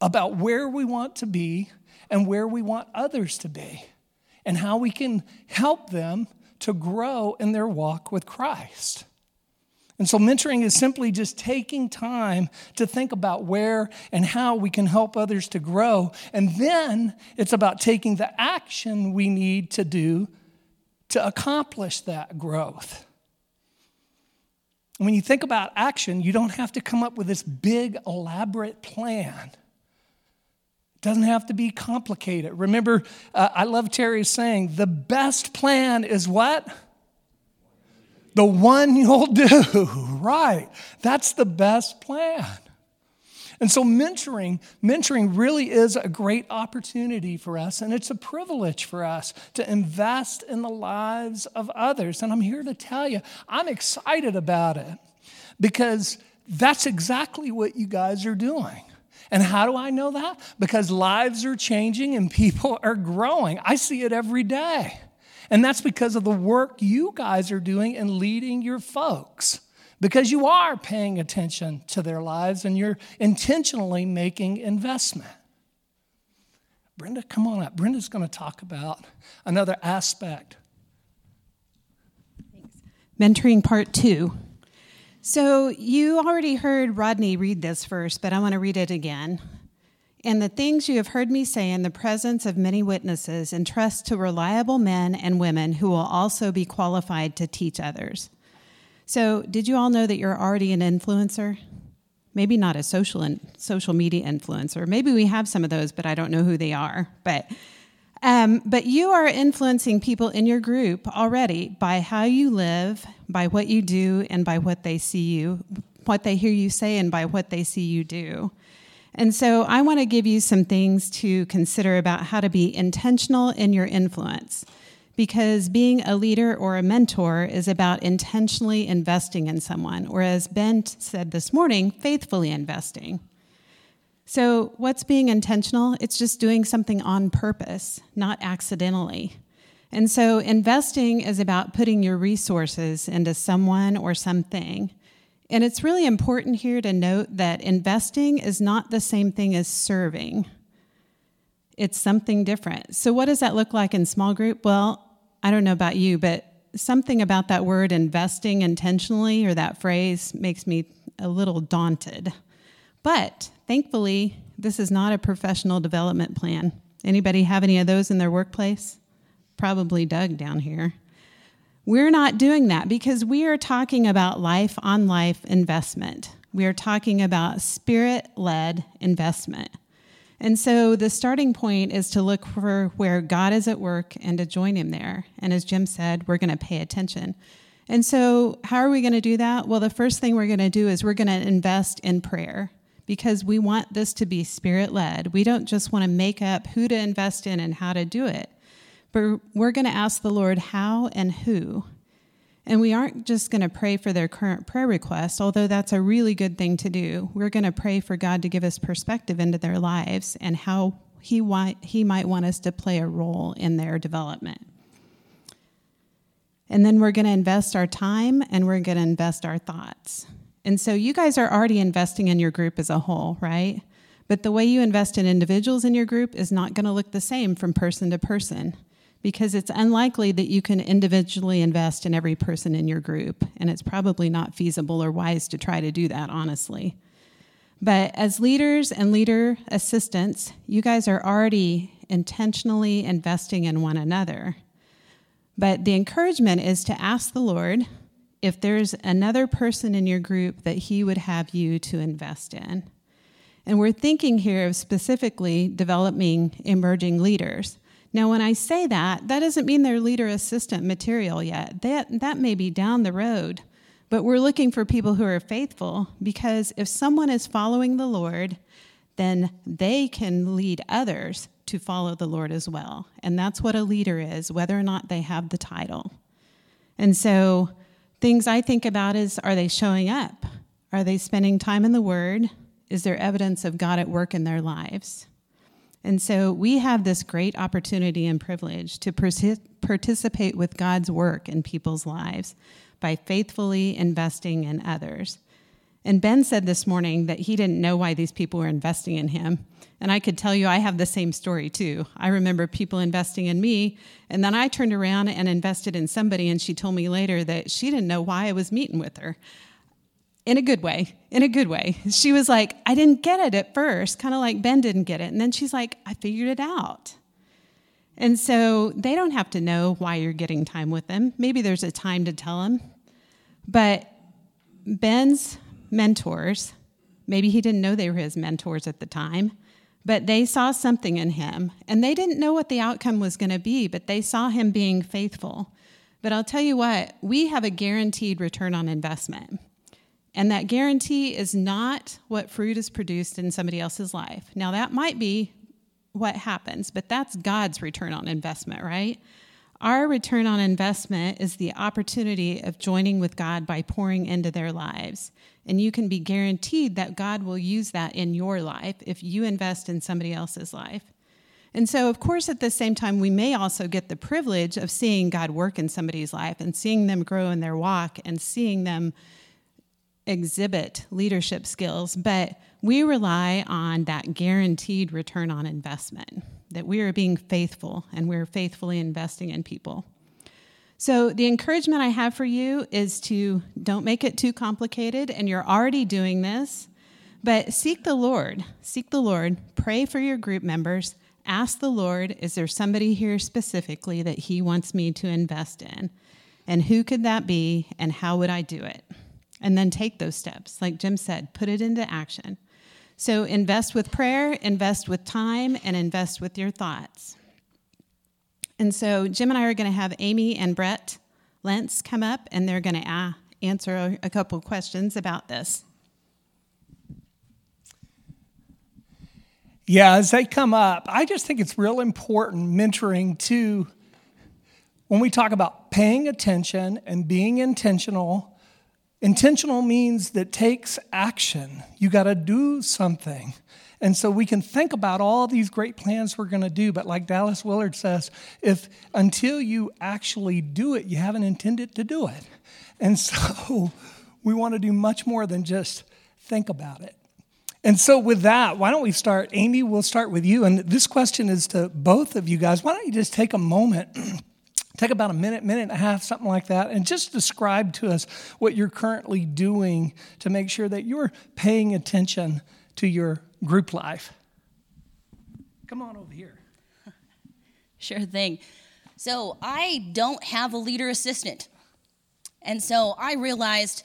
about where we want to be and where we want others to be, and how we can help them to grow in their walk with Christ. And so, mentoring is simply just taking time to think about where and how we can help others to grow. And then it's about taking the action we need to do to accomplish that growth. when you think about action, you don't have to come up with this big, elaborate plan. Doesn't have to be complicated. Remember, uh, I love Terry's saying the best plan is what? The one you'll do, right? That's the best plan. And so mentoring, mentoring really is a great opportunity for us, and it's a privilege for us to invest in the lives of others. And I'm here to tell you, I'm excited about it because that's exactly what you guys are doing. And how do I know that? Because lives are changing and people are growing. I see it every day. And that's because of the work you guys are doing in leading your folks. Because you are paying attention to their lives and you're intentionally making investment. Brenda, come on up. Brenda's going to talk about another aspect. Thanks. Mentoring part two. So, you already heard Rodney read this first, but I want to read it again and the things you have heard me say in the presence of many witnesses entrust to reliable men and women who will also be qualified to teach others. So, did you all know that you're already an influencer? Maybe not a social in, social media influencer. Maybe we have some of those, but I don't know who they are. But um, but you are influencing people in your group already by how you live, by what you do, and by what they see you, what they hear you say, and by what they see you do. And so I want to give you some things to consider about how to be intentional in your influence. because being a leader or a mentor is about intentionally investing in someone, or as Ben said this morning, faithfully investing. So, what's being intentional? It's just doing something on purpose, not accidentally. And so, investing is about putting your resources into someone or something. And it's really important here to note that investing is not the same thing as serving, it's something different. So, what does that look like in small group? Well, I don't know about you, but something about that word investing intentionally or that phrase makes me a little daunted. But thankfully, this is not a professional development plan. Anybody have any of those in their workplace? Probably Doug down here. We're not doing that because we are talking about life on life investment. We are talking about spirit led investment. And so the starting point is to look for where God is at work and to join him there. And as Jim said, we're going to pay attention. And so, how are we going to do that? Well, the first thing we're going to do is we're going to invest in prayer because we want this to be spirit led. We don't just want to make up who to invest in and how to do it, but we're going to ask the Lord how and who. And we aren't just going to pray for their current prayer request, although that's a really good thing to do. We're going to pray for God to give us perspective into their lives and how he, wa- he might want us to play a role in their development. And then we're going to invest our time and we're going to invest our thoughts. And so you guys are already investing in your group as a whole, right? But the way you invest in individuals in your group is not going to look the same from person to person because it's unlikely that you can individually invest in every person in your group, and it's probably not feasible or wise to try to do that, honestly. But as leaders and leader assistants, you guys are already intentionally investing in one another. But the encouragement is to ask the Lord if there's another person in your group that He would have you to invest in. And we're thinking here of specifically developing emerging leaders. Now, when I say that, that doesn't mean they're leader assistant material yet. That, that may be down the road. But we're looking for people who are faithful because if someone is following the Lord, then they can lead others to follow the Lord as well. And that's what a leader is, whether or not they have the title. And so, things I think about is are they showing up? Are they spending time in the Word? Is there evidence of God at work in their lives? And so we have this great opportunity and privilege to participate with God's work in people's lives by faithfully investing in others. And Ben said this morning that he didn't know why these people were investing in him. And I could tell you I have the same story too. I remember people investing in me, and then I turned around and invested in somebody, and she told me later that she didn't know why I was meeting with her in a good way, in a good way. She was like, I didn't get it at first, kind of like Ben didn't get it. And then she's like, I figured it out. And so they don't have to know why you're getting time with them. Maybe there's a time to tell them. But Ben's mentors, maybe he didn't know they were his mentors at the time, but they saw something in him. And they didn't know what the outcome was going to be, but they saw him being faithful. But I'll tell you what, we have a guaranteed return on investment. And that guarantee is not what fruit is produced in somebody else's life. Now, that might be what happens, but that's God's return on investment, right? Our return on investment is the opportunity of joining with God by pouring into their lives. And you can be guaranteed that God will use that in your life if you invest in somebody else's life. And so, of course, at the same time, we may also get the privilege of seeing God work in somebody's life and seeing them grow in their walk and seeing them exhibit leadership skills, but we rely on that guaranteed return on investment, that we are being faithful and we're faithfully investing in people. So, the encouragement I have for you is to don't make it too complicated, and you're already doing this, but seek the Lord. Seek the Lord. Pray for your group members. Ask the Lord, is there somebody here specifically that He wants me to invest in? And who could that be, and how would I do it? And then take those steps. Like Jim said, put it into action. So invest with prayer, invest with time, and invest with your thoughts. And so Jim and I are going to have Amy and Brett Lentz come up, and they're going to uh, answer a couple questions about this. Yeah, as they come up, I just think it's real important mentoring to when we talk about paying attention and being intentional, intentional means that takes action. You got to do something. And so we can think about all these great plans we're going to do, but like Dallas Willard says, if until you actually do it, you haven't intended to do it. And so we want to do much more than just think about it. And so, with that, why don't we start? Amy, we'll start with you. And this question is to both of you guys. Why don't you just take a moment, take about a minute, minute and a half, something like that, and just describe to us what you're currently doing to make sure that you're paying attention to your group life. Come on over here. Sure thing. So, I don't have a leader assistant. And so I realized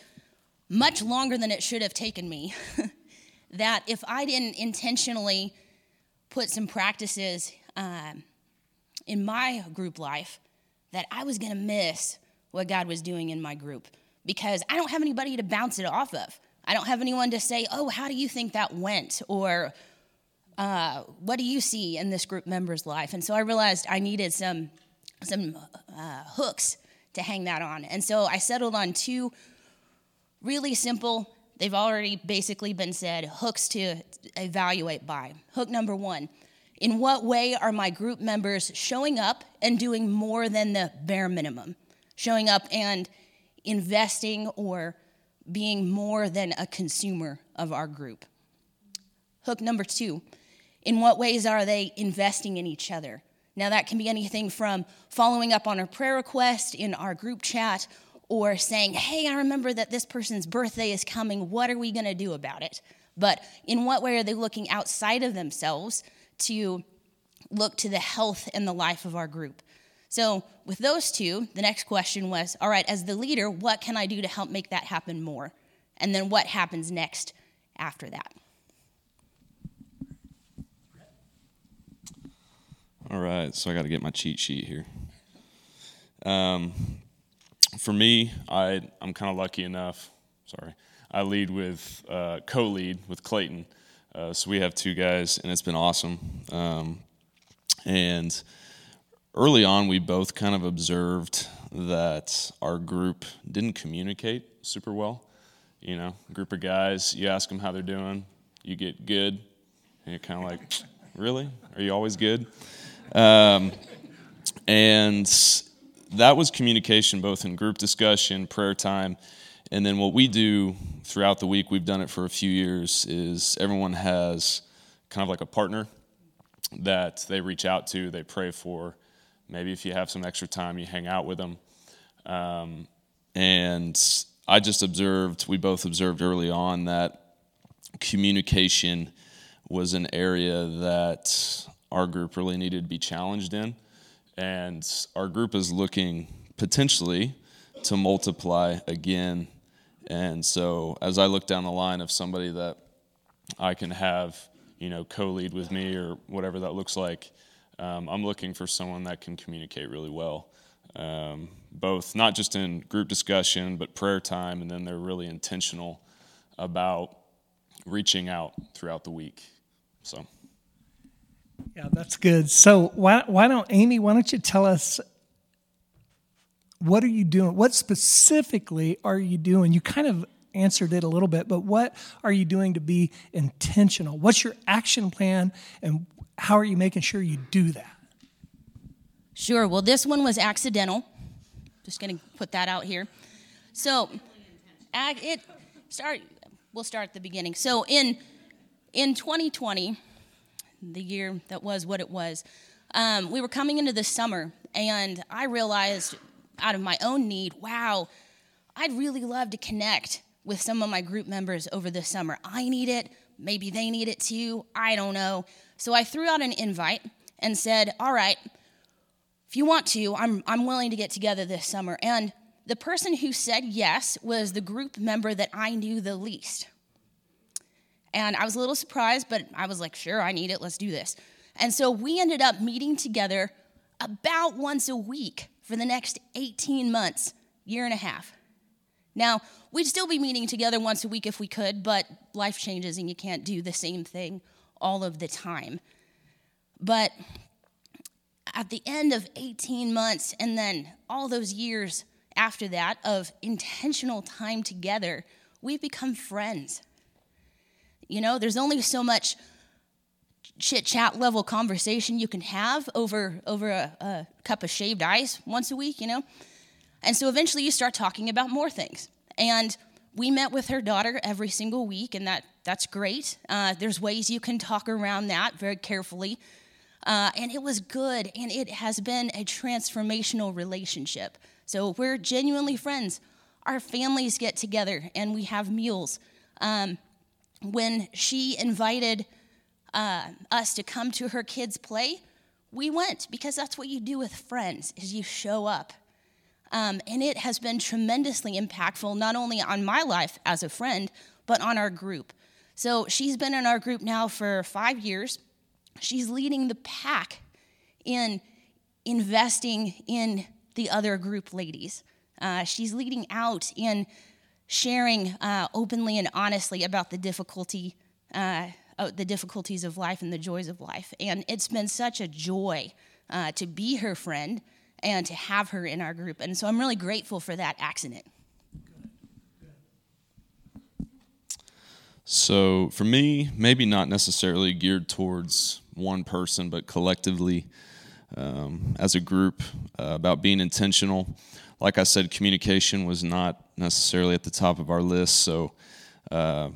much longer than it should have taken me that if I didn't intentionally put some practices um, in my group life, that I was going to miss what God was doing in my group because I don't have anybody to bounce it off of. I don't have anyone to say, oh, how do you think that went? Or uh, what do you see in this group member's life? And so I realized I needed some, some uh, hooks to hang that on. And so I settled on two really simple, they've already basically been said, hooks to evaluate by. Hook number one In what way are my group members showing up and doing more than the bare minimum? Showing up and investing or being more than a consumer of our group. Hook number two In what ways are they investing in each other? Now, that can be anything from following up on a prayer request in our group chat or saying, hey, I remember that this person's birthday is coming. What are we going to do about it? But in what way are they looking outside of themselves to look to the health and the life of our group? So, with those two, the next question was all right, as the leader, what can I do to help make that happen more? And then what happens next after that? All right, so I got to get my cheat sheet here. Um, for me, I I'm kind of lucky enough. Sorry, I lead with uh, co-lead with Clayton. Uh, so we have two guys, and it's been awesome. Um, and early on, we both kind of observed that our group didn't communicate super well. You know, group of guys, you ask them how they're doing, you get good, and you're kind of like, really? Are you always good? Um, and that was communication both in group discussion, prayer time, and then what we do throughout the week, we've done it for a few years, is everyone has kind of like a partner that they reach out to, they pray for. Maybe if you have some extra time, you hang out with them. Um, and I just observed, we both observed early on that communication was an area that our group really needed to be challenged in. And our group is looking potentially to multiply again. And so as I look down the line of somebody that I can have, you know, co-lead with me or whatever that looks like, um, I'm looking for someone that can communicate really well. Um, both not just in group discussion, but prayer time, and then they're really intentional about reaching out throughout the week. So. Yeah, that's good. So why why don't Amy? Why don't you tell us what are you doing? What specifically are you doing? You kind of answered it a little bit, but what are you doing to be intentional? What's your action plan, and how are you making sure you do that? Sure. Well, this one was accidental. Just going to put that out here. So, it start. We'll start at the beginning. So in in 2020 the year that was what it was, um, we were coming into the summer, and I realized out of my own need, wow, I'd really love to connect with some of my group members over the summer. I need it. Maybe they need it too. I don't know. So I threw out an invite and said, all right, if you want to, I'm, I'm willing to get together this summer. And the person who said yes was the group member that I knew the least. And I was a little surprised, but I was like, sure, I need it. Let's do this. And so we ended up meeting together about once a week for the next 18 months, year and a half. Now, we'd still be meeting together once a week if we could, but life changes and you can't do the same thing all of the time. But at the end of 18 months and then all those years after that of intentional time together, we've become friends. You know, there's only so much chit chat level conversation you can have over over a, a, cup of shaved ice once a week, you know? And so eventually you start talking about more things. And we met with her daughter every single week, and that, that's great. Uh, there's ways you can talk around that very carefully. Uh, and it was good, and it has been a transformational relationship. So we're genuinely friends. Our families get together and we have meals. Um, when she invited uh, us to come to her kids' play, we went because that's what you do with friends is you show up. Um, and it has been tremendously impactful, not only on my life as a friend, but on our group. So she's been in our group now for five years. She's leading the pack in investing in the other group ladies. Uh, she's leading out in sharing uh, openly and honestly about the difficulty uh, uh, the difficulties of life and the joys of life. And it's been such a joy uh, to be her friend and to have her in our group. And so I'm really grateful for that accident. So for me, maybe not necessarily geared towards one person, but collectively um, as a group uh, about being intentional. Like I said, communication was not necessarily at the top of our list. So uh,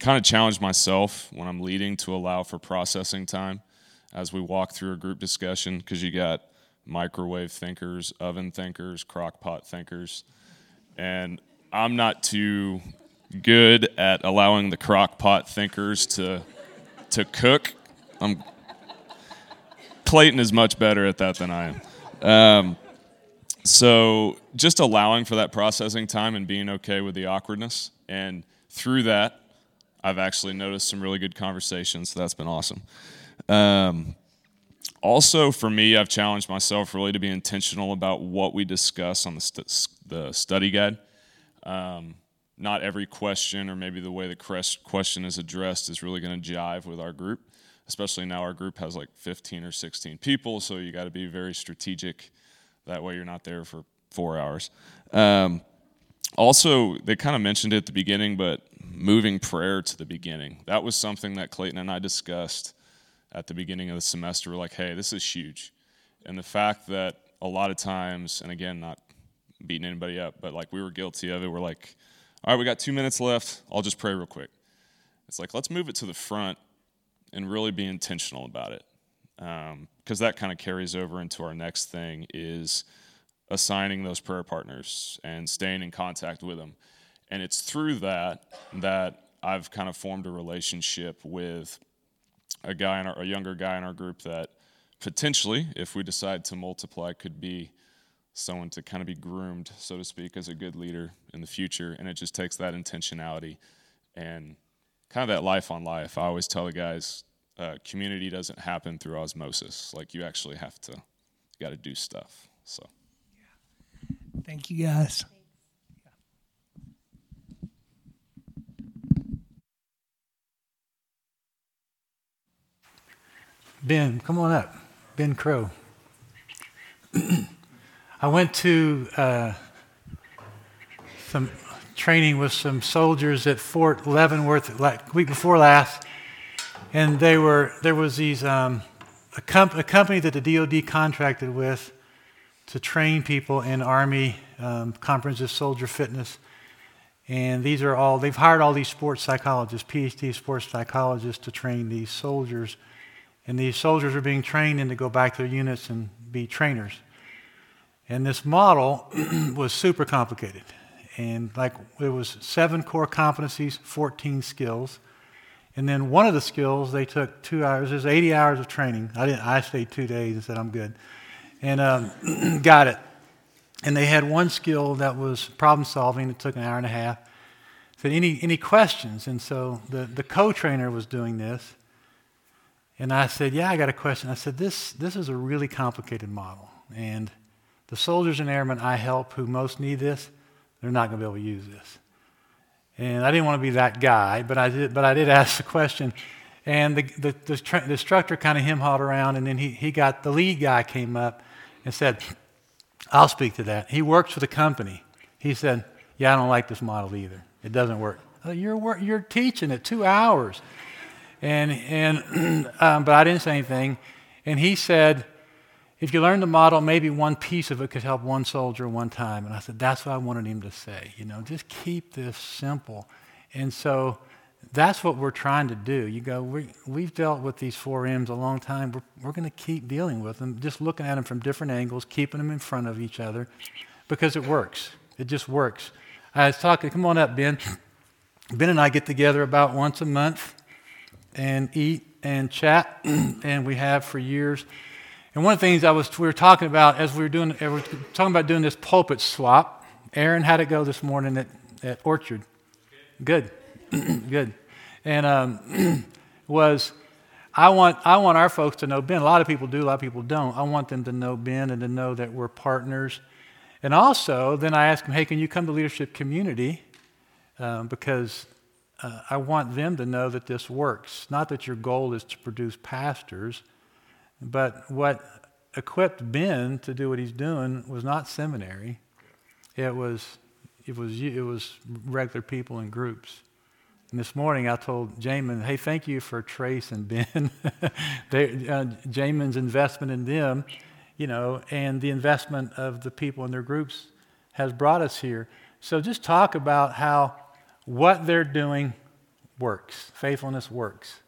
kind of challenge myself when I'm leading to allow for processing time as we walk through a group discussion because you got microwave thinkers, oven thinkers, crock pot thinkers. And I'm not too good at allowing the crock pot thinkers to to cook. I'm Clayton is much better at that than I am. Um, so just allowing for that processing time and being okay with the awkwardness and through that I've actually noticed some really good conversations. So that's been awesome. Um, also, for me, I've challenged myself really to be intentional about what we discuss on the, st- the study guide. Um, not every question or maybe the way the question is addressed is really going to jive with our group, especially now our group has like 15 or 16 people, so you got to be very strategic. That way, you're not there for four hours. Um, also, they kind of mentioned it at the beginning, but moving prayer to the beginning. That was something that Clayton and I discussed at the beginning of the semester. We're like, hey, this is huge. And the fact that a lot of times, and again, not beating anybody up, but like we were guilty of it. We're like, all right, we got two minutes left. I'll just pray real quick. It's like, let's move it to the front and really be intentional about it. Because um, that kind of carries over into our next thing is assigning those prayer partners and staying in contact with them. And it's through that that I've kind of formed a relationship with a guy in our, a younger guy in our group that potentially, if we decide to multiply, could be someone to kind of be groomed, so to speak, as a good leader in the future. And it just takes that intentionality and kind of that life on life. I always tell the guys, uh, community doesn't happen through osmosis. Like you actually have to, got to do stuff. So. Thank you, guys. Ben, come on up. Ben Crow. I went to uh, some training with some soldiers at Fort Leavenworth like week before last, and they were there was these um, a, comp- a, company that the DoD contracted with to train people in Army um, comprehensive soldier fitness, and these are all they've hired all these sports psychologists, PhD sports psychologists, to train these soldiers and these soldiers are being trained in to go back to their units and be trainers. And this model was super complicated. And like it was seven core competencies, 14 skills. And then one of the skills they took two hours. There's 80 hours of training. I didn't. I stayed two days and said I'm good, and um, got it. And they had one skill that was problem solving. It took an hour and a half. Said any any questions? And so the the co-trainer was doing this, and I said, Yeah, I got a question. I said, This, this is a really complicated model. And the soldiers and airmen I help who most need this, they're not going to be able to use this. And I didn't want to be that guy, but I did, but I did ask the question And the, the, the, the instructor kind of him hauled around, and then he, he got the lead guy came up and said, I'll speak to that. He works for the company. He said, Yeah, I don't like this model either. It doesn't work. Oh, you're, you're teaching it two hours. And, and, um, but I didn't say anything. And he said, if you learn the model, maybe one piece of it could help one soldier one time. And I said, that's what I wanted him to say. You know, just keep this simple. And so that's what we're trying to do. You go, we, we've dealt with these four M's a long time. We're, we're going to keep dealing with them, just looking at them from different angles, keeping them in front of each other, because it works. It just works. I was talking, come on up, Ben. Ben and I get together about once a month and eat and chat, and we have for years. And one of the things I was we were talking about as we were doing we were talking about doing this pulpit swap. Aaron, how'd it go this morning at, at Orchard? Good, good. And um, was I want I want our folks to know Ben. A lot of people do, a lot of people don't. I want them to know Ben and to know that we're partners. And also, then I asked them, hey, can you come to leadership community? Um, because uh, I want them to know that this works. Not that your goal is to produce pastors, but what equipped Ben to do what he's doing was not seminary. It was, it was, it was regular people in groups. And this morning I told Jamin, hey, thank you for Trace and Ben. they, uh, Jamin's investment in them, you know, and the investment of the people in their groups has brought us here. So just talk about how what they're doing works. Faithfulness works.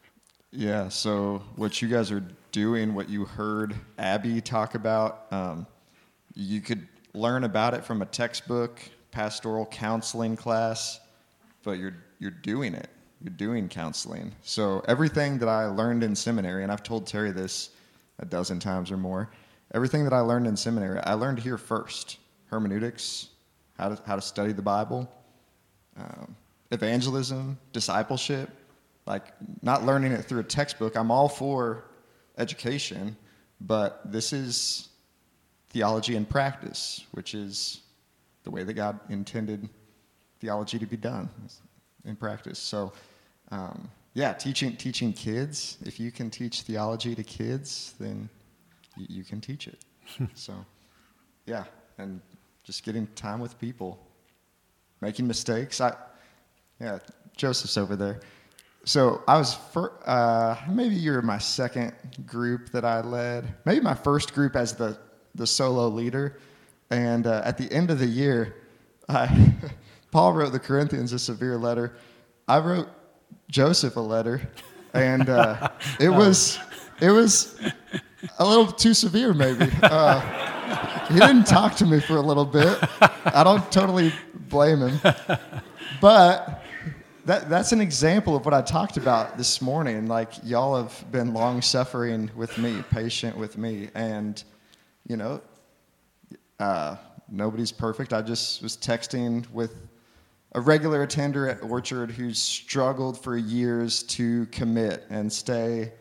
Yeah, so what you guys are doing, what you heard Abby talk about, um, you could learn about it from a textbook, pastoral counseling class, but you're, you're doing it. You're doing counseling. So everything that I learned in seminary, and I've told Terry this a dozen times or more, everything that I learned in seminary, I learned here first hermeneutics, how to, how to study the Bible, um, evangelism, discipleship like not learning it through a textbook. I'm all for education, but this is theology in practice, which is the way that God intended theology to be done in practice. So, um, yeah, teaching teaching kids. If you can teach theology to kids, then you, you can teach it. so, yeah, and just getting time with people, making mistakes. I, yeah, Joseph's over there so I was for, uh, maybe you're my second group that I led, maybe my first group as the the solo leader, and uh, at the end of the year, I, Paul wrote the Corinthians a severe letter. I wrote Joseph a letter, and uh, it oh. was it was a little too severe, maybe. Uh, he didn't talk to me for a little bit. I don't totally blame him, but that, that's an example of what I talked about this morning. Like, y'all have been long suffering with me, patient with me. And, you know, uh, nobody's perfect. I just was texting with a regular attender at Orchard who's struggled for years to commit and stay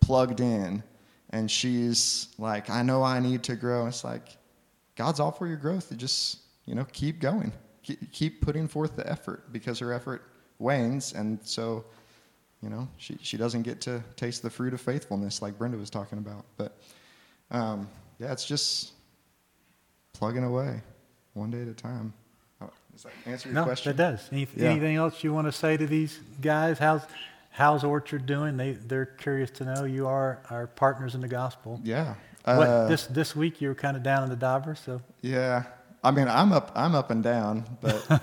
plugged in. And she's like, I know I need to grow. It's like, God's all for your growth. You just, you know, keep going. Keep putting forth the effort because her effort wanes, and so you know she she doesn't get to taste the fruit of faithfulness like Brenda was talking about. But um, yeah, it's just plugging away one day at a time. Does that answer your no, question? No, that does. Any, yeah. Anything else you want to say to these guys? How's how's Orchard doing? They they're curious to know. You are our partners in the gospel. Yeah. Uh, what, this this week you were kind of down in the Dobber, so yeah. I mean, I'm up I'm up and down, but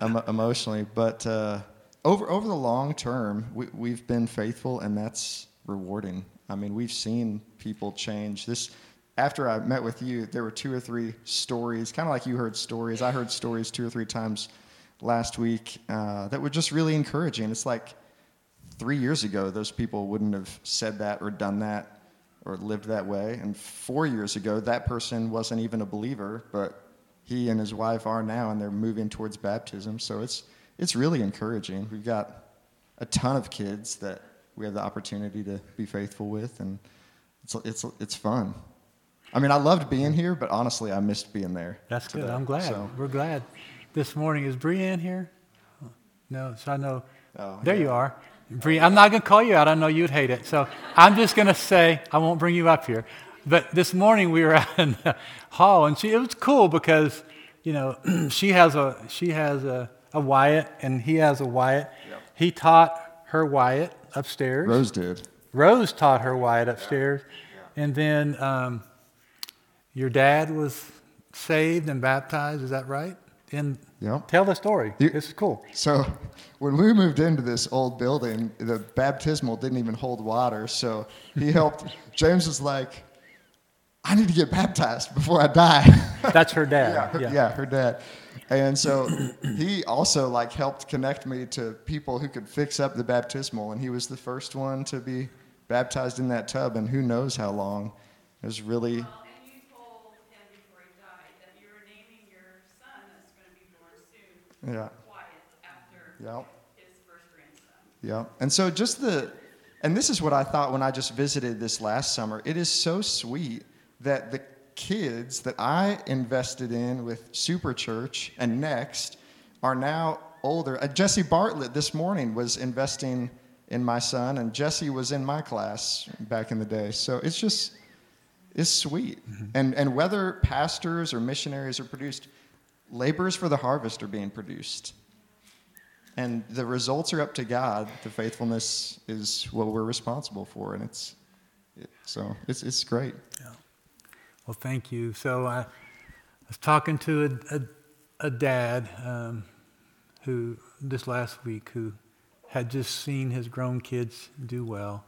emotionally, but. Uh, over over the long term, we, we've been faithful, and that's rewarding. I mean, we've seen people change. This after I met with you, there were two or three stories, kind of like you heard stories. I heard stories two or three times last week uh, that were just really encouraging. It's like three years ago, those people wouldn't have said that or done that or lived that way. And four years ago, that person wasn't even a believer, but he and his wife are now, and they're moving towards baptism. So it's it's really encouraging. We've got a ton of kids that we have the opportunity to be faithful with, and it's it's it's fun. I mean, I loved being here, but honestly, I missed being there. That's today, good. I'm glad. So. We're glad. This morning is Brianne here? No, so I know. Oh, there yeah. you are. Bree, I'm not going to call you out. I know you'd hate it. So I'm just going to say, I won't bring you up here. But this morning we were out in the hall, and she, it was cool because, you know, she has a, she has a, a Wyatt, and he has a Wyatt. Yep. He taught her Wyatt upstairs. Rose did. Rose taught her Wyatt upstairs. Yeah. And then um, your dad was saved and baptized, is that right? And yep. tell the story. You, this is cool. So when we moved into this old building, the baptismal didn't even hold water. So he helped. James was like, I need to get baptized before I die. That's her dad. yeah, her, yeah. yeah, her dad. And so he also like helped connect me to people who could fix up the baptismal, and he was the first one to be baptized in that tub, and who knows how long. It was really. Well, and you told him before he died that you were naming your son that's going to be born soon. Yeah. Wyatt after yep. his first grandson. Yeah, and so just the, and this is what I thought when I just visited this last summer. It is so sweet that the kids that I invested in with Super Church and Next are now older. Uh, Jesse Bartlett this morning was investing in my son, and Jesse was in my class back in the day. So it's just, it's sweet. Mm-hmm. And, and whether pastors or missionaries are produced, laborers for the harvest are being produced. And the results are up to God. The faithfulness is what we're responsible for, and it's it, so it's it's great. Yeah. Well, thank you. So I was talking to a, a, a dad um, who this last week who had just seen his grown kids do well.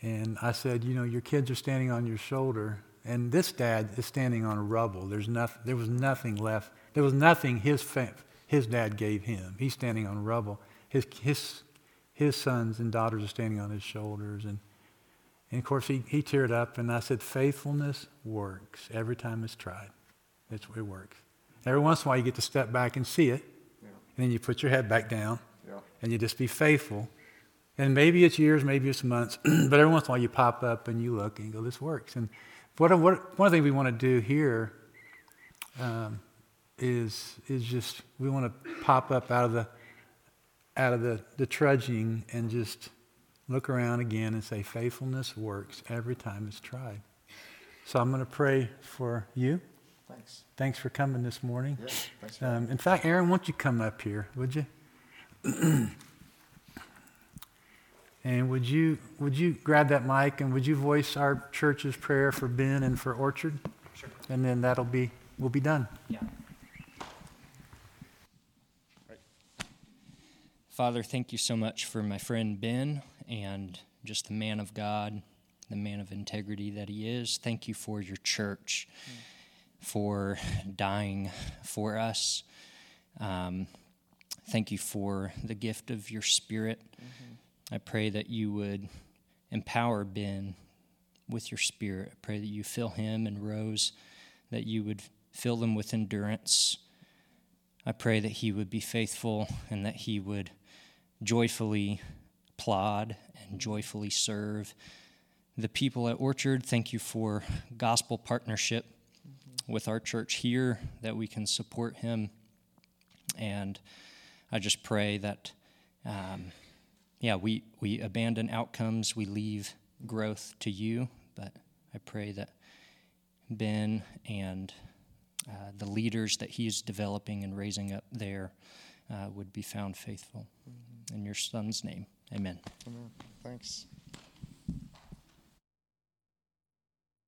And I said, you know, your kids are standing on your shoulder, and this dad is standing on a rubble. There's nothing, there was nothing left. There was nothing his, fa- his dad gave him. He's standing on rubble. His, his, his sons and daughters are standing on his shoulders. And, and of course, he, he teared up, and I said, faithfulness works every time it's tried. It's, it works. Every once in a while, you get to step back and see it, yeah. and then you put your head back down and you just be faithful. And maybe it's years, maybe it's months, but every once in a while you pop up and you look and you go, this works. And what, what, one of the things we want to do here um, is, is just, we want to pop up out of the, out of the, the trudging and just look around again and say, faithfulness works every time it's tried. So I'm going to pray for you. Thanks. Thanks for coming this morning. Yeah, thanks um, in fact, Aaron, won't you come up here, would you? and would you would you grab that mic and would you voice our church's prayer for Ben and for Orchard? Sure. And then that'll be we'll be done. Yeah. Right. Father, thank you so much for my friend Ben and just the man of God, the man of integrity that he is. Thank you for your church, mm. for dying for us. Um, Thank you for the gift of your spirit. Mm-hmm. I pray that you would empower Ben with your spirit. I pray that you fill him and Rose, that you would fill them with endurance. I pray that he would be faithful and that he would joyfully plod and joyfully serve the people at Orchard. Thank you for gospel partnership mm-hmm. with our church here, that we can support him and I just pray that, um, yeah, we, we abandon outcomes, we leave growth to you. But I pray that Ben and uh, the leaders that he is developing and raising up there uh, would be found faithful. Mm-hmm. In your son's name, amen. Amen. Thanks.